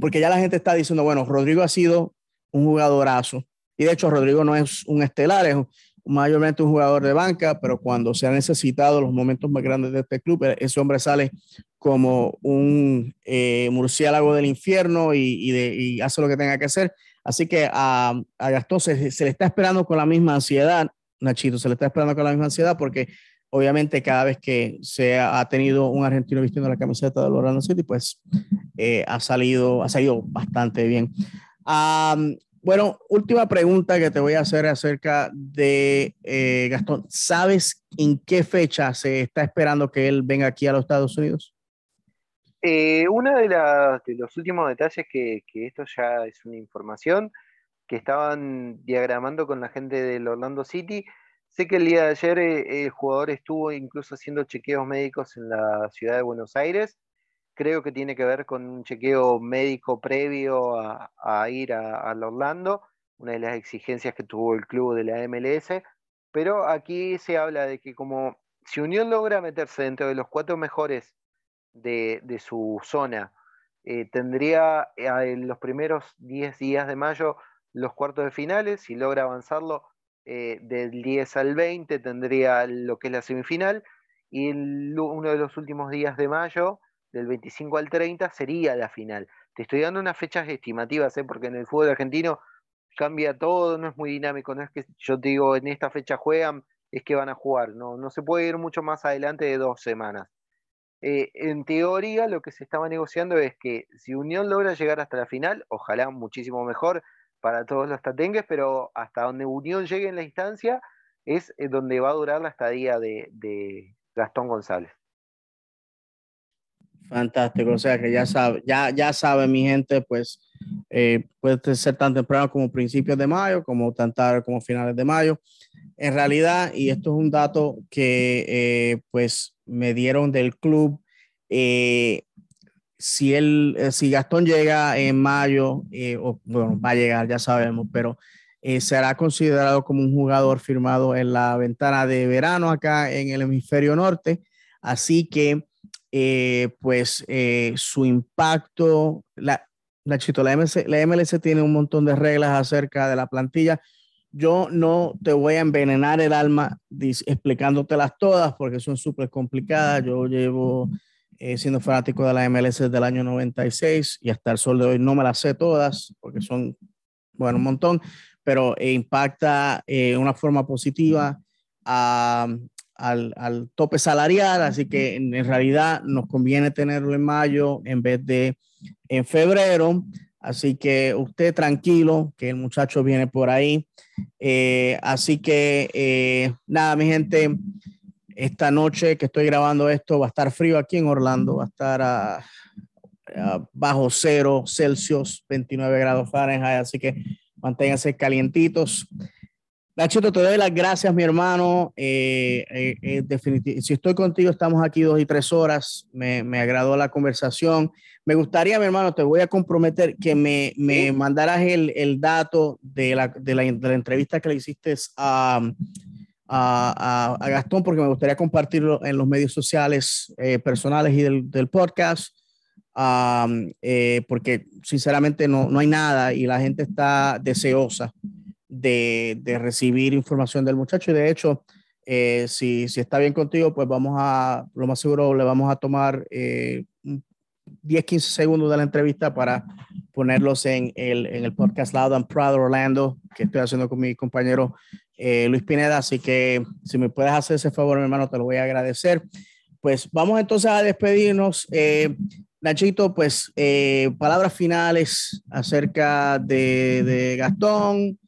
Speaker 1: Porque ya la gente está diciendo, bueno, Rodrigo ha sido un jugadorazo, Y de hecho, Rodrigo no es un estelar, es mayormente un jugador de banca, pero cuando se ha necesitado los momentos más grandes de este club, ese hombre sale como un eh, murciélago del infierno y, hace lo que tenga que hacer. Así que a, Gastón se, le está esperando con la misma ansiedad, Nachito, se le está esperando con la misma ansiedad porque obviamente cada vez que se ha, tenido un argentino vistiendo la camiseta de Orlando City, pues eh, ha, salido, ha salido bastante bien. bueno, última pregunta que te voy a hacer acerca de eh, Gastón. ¿Sabes en qué fecha se está esperando que él venga aquí a los Estados Unidos?
Speaker 4: Eh, uno de, los últimos detalles que, que, esto ya es una información que estaban diagramando con la gente del Orlando City Sé que el día de ayer eh, el jugador estuvo incluso haciendo chequeos médicos en la ciudad de Buenos Aires. Creo que tiene que ver con un chequeo médico previo a, ir a, Orlando, una de las exigencias que tuvo el club de la MLS. Pero aquí se habla de que como si Unión logra meterse dentro de los cuatro mejores de, su zona, eh, tendría eh, en los primeros 10 días de mayo los cuartos de finales, si logra avanzarlo, eh, del 10 al 20 tendría lo que es la semifinal y uno de los últimos días de mayo, del 25 al 30, sería la final. Te estoy dando unas fechas estimativas, ¿eh? porque en el fútbol argentino cambia todo, no es muy dinámico, no es que yo te digo en esta fecha juegan, es que van a jugar, no, no se puede ir mucho más adelante de dos semanas. Eh, en teoría lo que se estaba negociando es que si Unión logra llegar hasta la final, ojalá muchísimo mejor, para todos los tatengues, pero hasta donde Unión llegue en la instancia es eh, donde va a durar la estadía de, Gastón González.
Speaker 1: Fantástico, o sea que ya sabe, ya, ya sabe mi gente, pues eh, puede ser tan temprano como principios de mayo, como tan tarde como finales de mayo. En realidad, y esto es un dato que eh, pues me dieron del club, si él, eh, si Gastón llega en mayo, eh, o, bueno, va a llegar, ya sabemos, pero eh, será considerado como un jugador firmado en la ventana de verano acá en el hemisferio norte. Así que, pues, su impacto, la, la, la, la MLS tiene un montón de reglas acerca de la plantilla. Yo no te voy a envenenar el alma explicándotelas todas porque son súper complicadas. Yo llevo eh, siendo fanático de la MLS desde el año 96 y hasta el sol de hoy no me las sé todas porque son, bueno, un montón, pero impacta de eh, una forma positiva al, al, tope salarial, así que en, realidad nos conviene tenerlo en mayo en vez de en febrero. Así que usted tranquilo, que el muchacho viene por ahí. Eh, así que nada, mi gente, esta noche que estoy grabando esto va a estar frío aquí en Orlando, va a estar a, bajo cero Celsius, 29 grados Fahrenheit, así que manténganse calientitos. Nachito, te doy las gracias, mi hermano. Eh, eh, eh si estoy contigo, estamos aquí dos y tres horas. Me, me, agradó la conversación. Me gustaría, mi hermano, te voy a comprometer que me, me mandaras el, el dato de la, de, la, de la, entrevista que le hiciste a, a, Gastón porque me gustaría compartirlo en los medios sociales eh, personales y del, podcast, eh, porque sinceramente no, no, hay nada y la gente está deseosa de, de recibir información del muchacho. Y de hecho, eh, si, si, está bien contigo, pues vamos a, lo más seguro, le vamos a tomar 10, 15 segundos de la entrevista para ponerlos en el, en el podcast Loud and Proud Orlando, que estoy haciendo con mi compañero eh, Luis Pineda. Así que si me puedes hacer ese favor, mi hermano, te lo voy a agradecer. Pues vamos entonces a despedirnos. Eh, Nachito, pues eh, palabras finales acerca de, Gastón.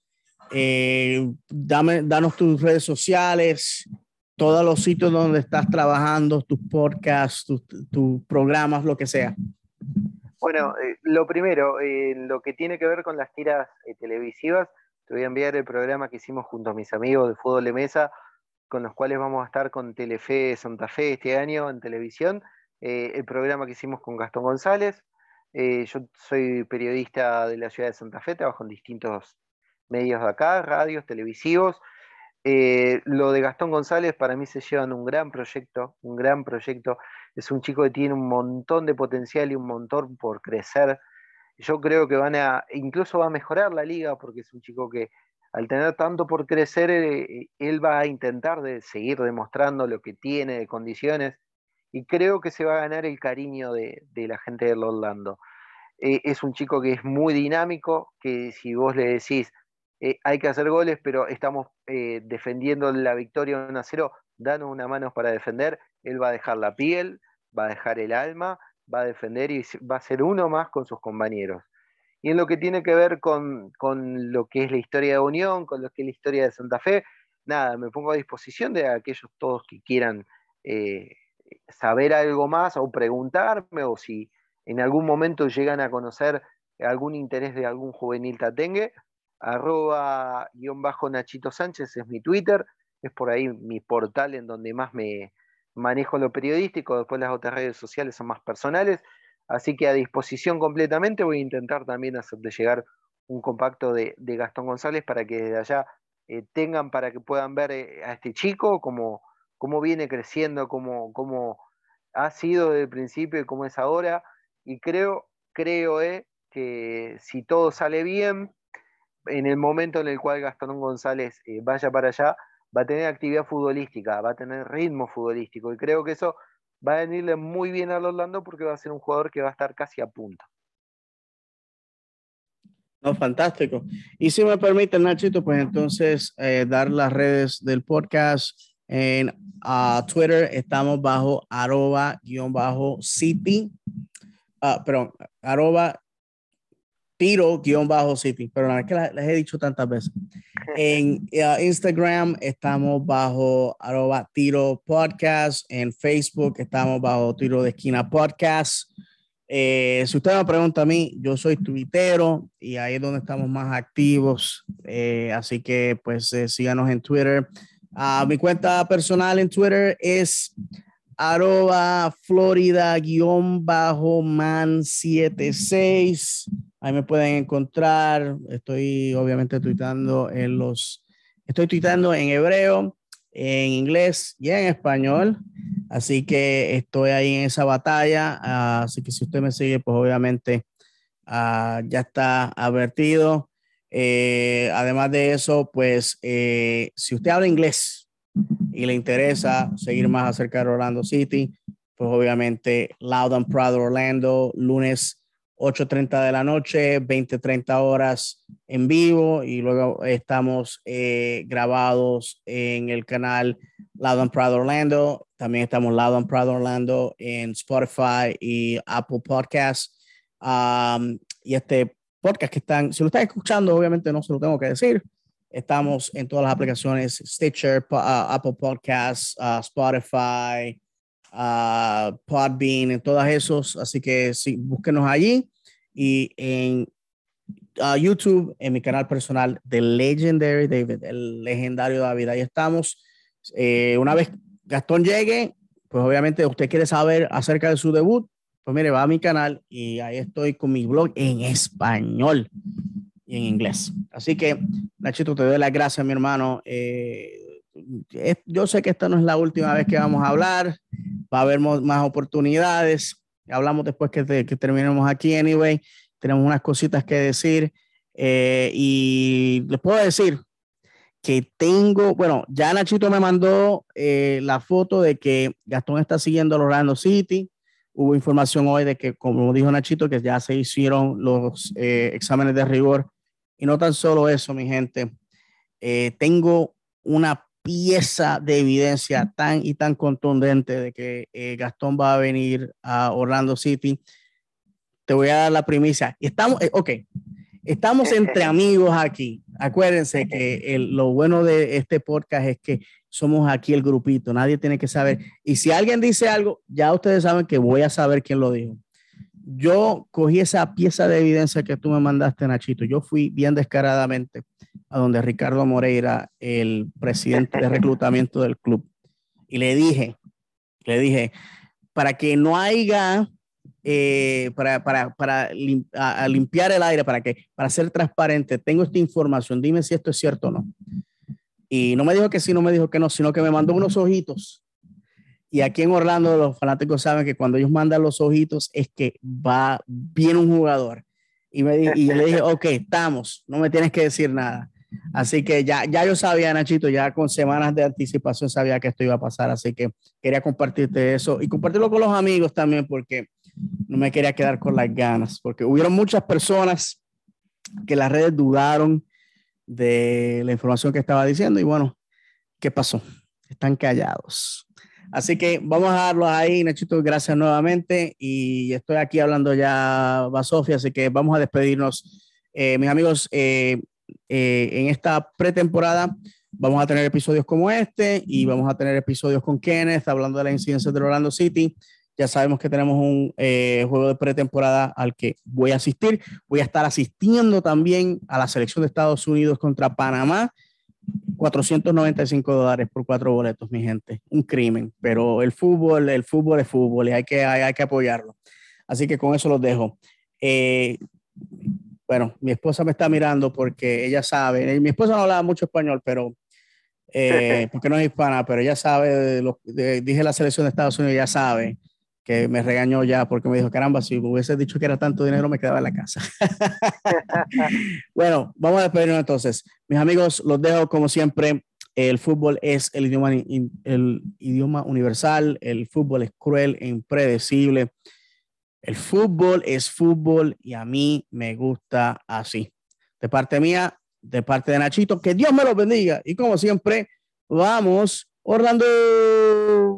Speaker 1: dame, danos tus redes sociales, todos los sitios donde estás trabajando, tus podcasts, tus, programas, lo que sea.
Speaker 4: Bueno, lo primero, lo que tiene que ver con las tiras televisivas, te voy a enviar el programa que hicimos junto a mis amigos de fútbol de mesa, con los cuales vamos a estar con Telefe Santa Fe este año en televisión. Eh, el programa que hicimos con Gastón González. Eh, yo soy periodista de la ciudad de Santa Fe, trabajo en distintos medios de acá, radios, televisivos. Eh, lo de Gastón González para mí se lleva en un gran proyecto, un gran proyecto. Es un chico que tiene un montón de potencial y un montón por crecer yo creo que van a, incluso va a mejorar la liga porque es un chico que al tener tanto por crecer, eh, él va a intentar de seguir demostrando lo que tiene de condiciones y creo que se va a ganar el cariño de, la gente de Orlando. Eh, es un chico que es muy dinámico, que si vos le decís eh, hay que hacer goles, pero estamos defendiendo la victoria 1 a 0, danos una mano para defender, él va a dejar la piel, va a dejar el alma, va a defender y va a ser uno más con sus compañeros. Y en lo que tiene que ver con, lo que es la historia de Unión, con lo que es la historia de Santa Fe, nada, me pongo a disposición de aquellos todos que quieran eh, saber algo más o preguntarme o si en algún momento llegan a conocer algún interés de algún juvenil tatengue, arroba guion bajo Nachito Sánchez es mi Twitter, es por ahí mi portal en donde más me manejo lo periodístico, después las otras redes sociales son más personales, Así que a disposición completamente voy a intentar también hacerte llegar un compacto de, Gastón González para que desde allá eh, tengan, para que puedan ver eh, a este chico, cómo, cómo viene creciendo, cómo, cómo, ha sido desde el principio y cómo es ahora. Y creo, creo eh, que si todo sale bien, en el momento en el cual Gastón González vaya para allá, va a tener actividad futbolística, va a tener ritmo futbolístico. Y creo que eso va a venirle muy bien al Orlando porque va a ser un jugador que va a estar casi a punto.
Speaker 1: No, fantástico. Y si me permite, Nachito, pues entonces eh, dar las redes del podcast. En Twitter estamos bajo arroba guion bajo city, uh, perdón, arroba tiro guion bajo city, pero es que les he dicho tantas veces. En uh, Instagram estamos bajo arroba tiro podcast. En Facebook estamos bajo tiro de esquina podcast. Eh, si usted me pregunta a mí, yo soy tuitero y ahí es donde estamos más activos. Eh, así que pues eh, síganos en Twitter. Uh, mi cuenta personal en Twitter es arroba Florida-man76. Ahí me pueden encontrar. Estoy obviamente tuitando en los, estoy tuitando en hebreo, en inglés y en español. Así que estoy ahí en esa batalla. Así que si usted me sigue, pues obviamente ah, ya está advertido. Eh, además de eso, pues eh, si usted habla inglés y le interesa seguir más acerca de Orlando City, pues obviamente Loud and Proud Orlando, lunes 8.30 de la noche, 20.30 horas en vivo y luego estamos eh, grabados en el canal Loud and Proud Orlando. También estamos Loud and Proud Orlando en Spotify y Apple Podcasts. Um, y este podcast que están, si lo están escuchando, obviamente no se lo tengo que decir. Estamos en todas las aplicaciones Stitcher, uh, Apple Podcasts, uh, Spotify, uh, Podbean, en todas esos. Así que sí, búsquenos allí y en uh, YouTube, en mi canal personal, The Legendary David, el legendario David. Ahí estamos. Eh, una vez Gastón llegue, pues obviamente usted quiere saber acerca de su debut, pues mire, va a mi canal y ahí estoy con mi blog en español y en inglés. Así que, Nachito, te doy las gracias, mi hermano. Eh, yo sé que esta no es la última vez que vamos a hablar, va a haber más oportunidades. Hablamos después que, que terminemos aquí, anyway. Tenemos unas cositas que decir. Eh, y les puedo decir que tengo, bueno, ya Nachito me mandó eh, la foto de que Gastón está siguiendo a Orlando City. Hubo información hoy de que, como dijo Nachito, que ya se hicieron los eh, exámenes de rigor. Y no tan solo eso, mi gente. tengo una pieza de evidencia tan y tan contundente de que eh, Gastón va a venir a Orlando City. Te voy a dar la primicia. Estamos, eh, ok, estamos entre amigos aquí. Acuérdense que lo bueno de este podcast es que somos aquí el grupito, nadie tiene que saber. Y si alguien dice algo, ya ustedes saben que voy a saber quién lo dijo. Yo cogí esa pieza de evidencia que tú me mandaste, Nachito. Yo fui bien descaradamente a donde Ricardo Moreira, el presidente de reclutamiento del club, y le dije, le dije, para que no haya, eh, para, para, para limpiar el aire, para, que, para ser transparente, tengo esta información, dime si esto es cierto o no. Y no me dijo que sí, no me dijo que no, sino que me mandó unos ojitos. Y aquí en Orlando los fanáticos saben que cuando ellos mandan los ojitos es que va bien un jugador. Y, me, y yo le dije, ok, estamos, no me tienes que decir nada. Así que ya, ya yo sabía, Nachito, ya con semanas de anticipación sabía que esto iba a pasar, así que quería compartirte eso y compartirlo con los amigos también porque no me quería quedar con las ganas, porque hubieron muchas personas que las redes dudaron de la información que estaba diciendo y bueno, ¿qué pasó? Están callados. Así que vamos a darlos ahí, Nachito, gracias nuevamente y estoy aquí hablando ya, va Sofía, así que vamos a despedirnos. Eh, mis amigos, eh, eh, en esta pretemporada vamos a tener episodios como este y vamos a tener episodios con Kenneth hablando de la incidencia de Orlando City. Ya sabemos que tenemos un juego de pretemporada al que voy a asistir. Voy a estar asistiendo también a la selección de Estados Unidos contra Panamá. 495 dólares por cuatro boletos, mi gente. Un crimen, pero el fútbol, el fútbol es fútbol y hay que, hay, hay que apoyarlo. Así que con eso los dejo. Eh, bueno, mi esposa me está mirando porque ella sabe, eh, mi esposa no hablaba mucho español, pero eh, porque no es hispana, pero ella sabe, lo, dije la selección de Estados Unidos, ya sabe que me regañó ya porque me dijo, caramba, si hubiese dicho que era tanto dinero, me quedaba en la casa. bueno, vamos a despedirnos entonces. Mis amigos, los dejo como siempre. El fútbol es el idioma, el idioma universal, el fútbol es cruel e impredecible. El fútbol es fútbol y a mí me gusta así. De parte mía, de parte de Nachito, que Dios me lo bendiga. Y como siempre, vamos, Orlando.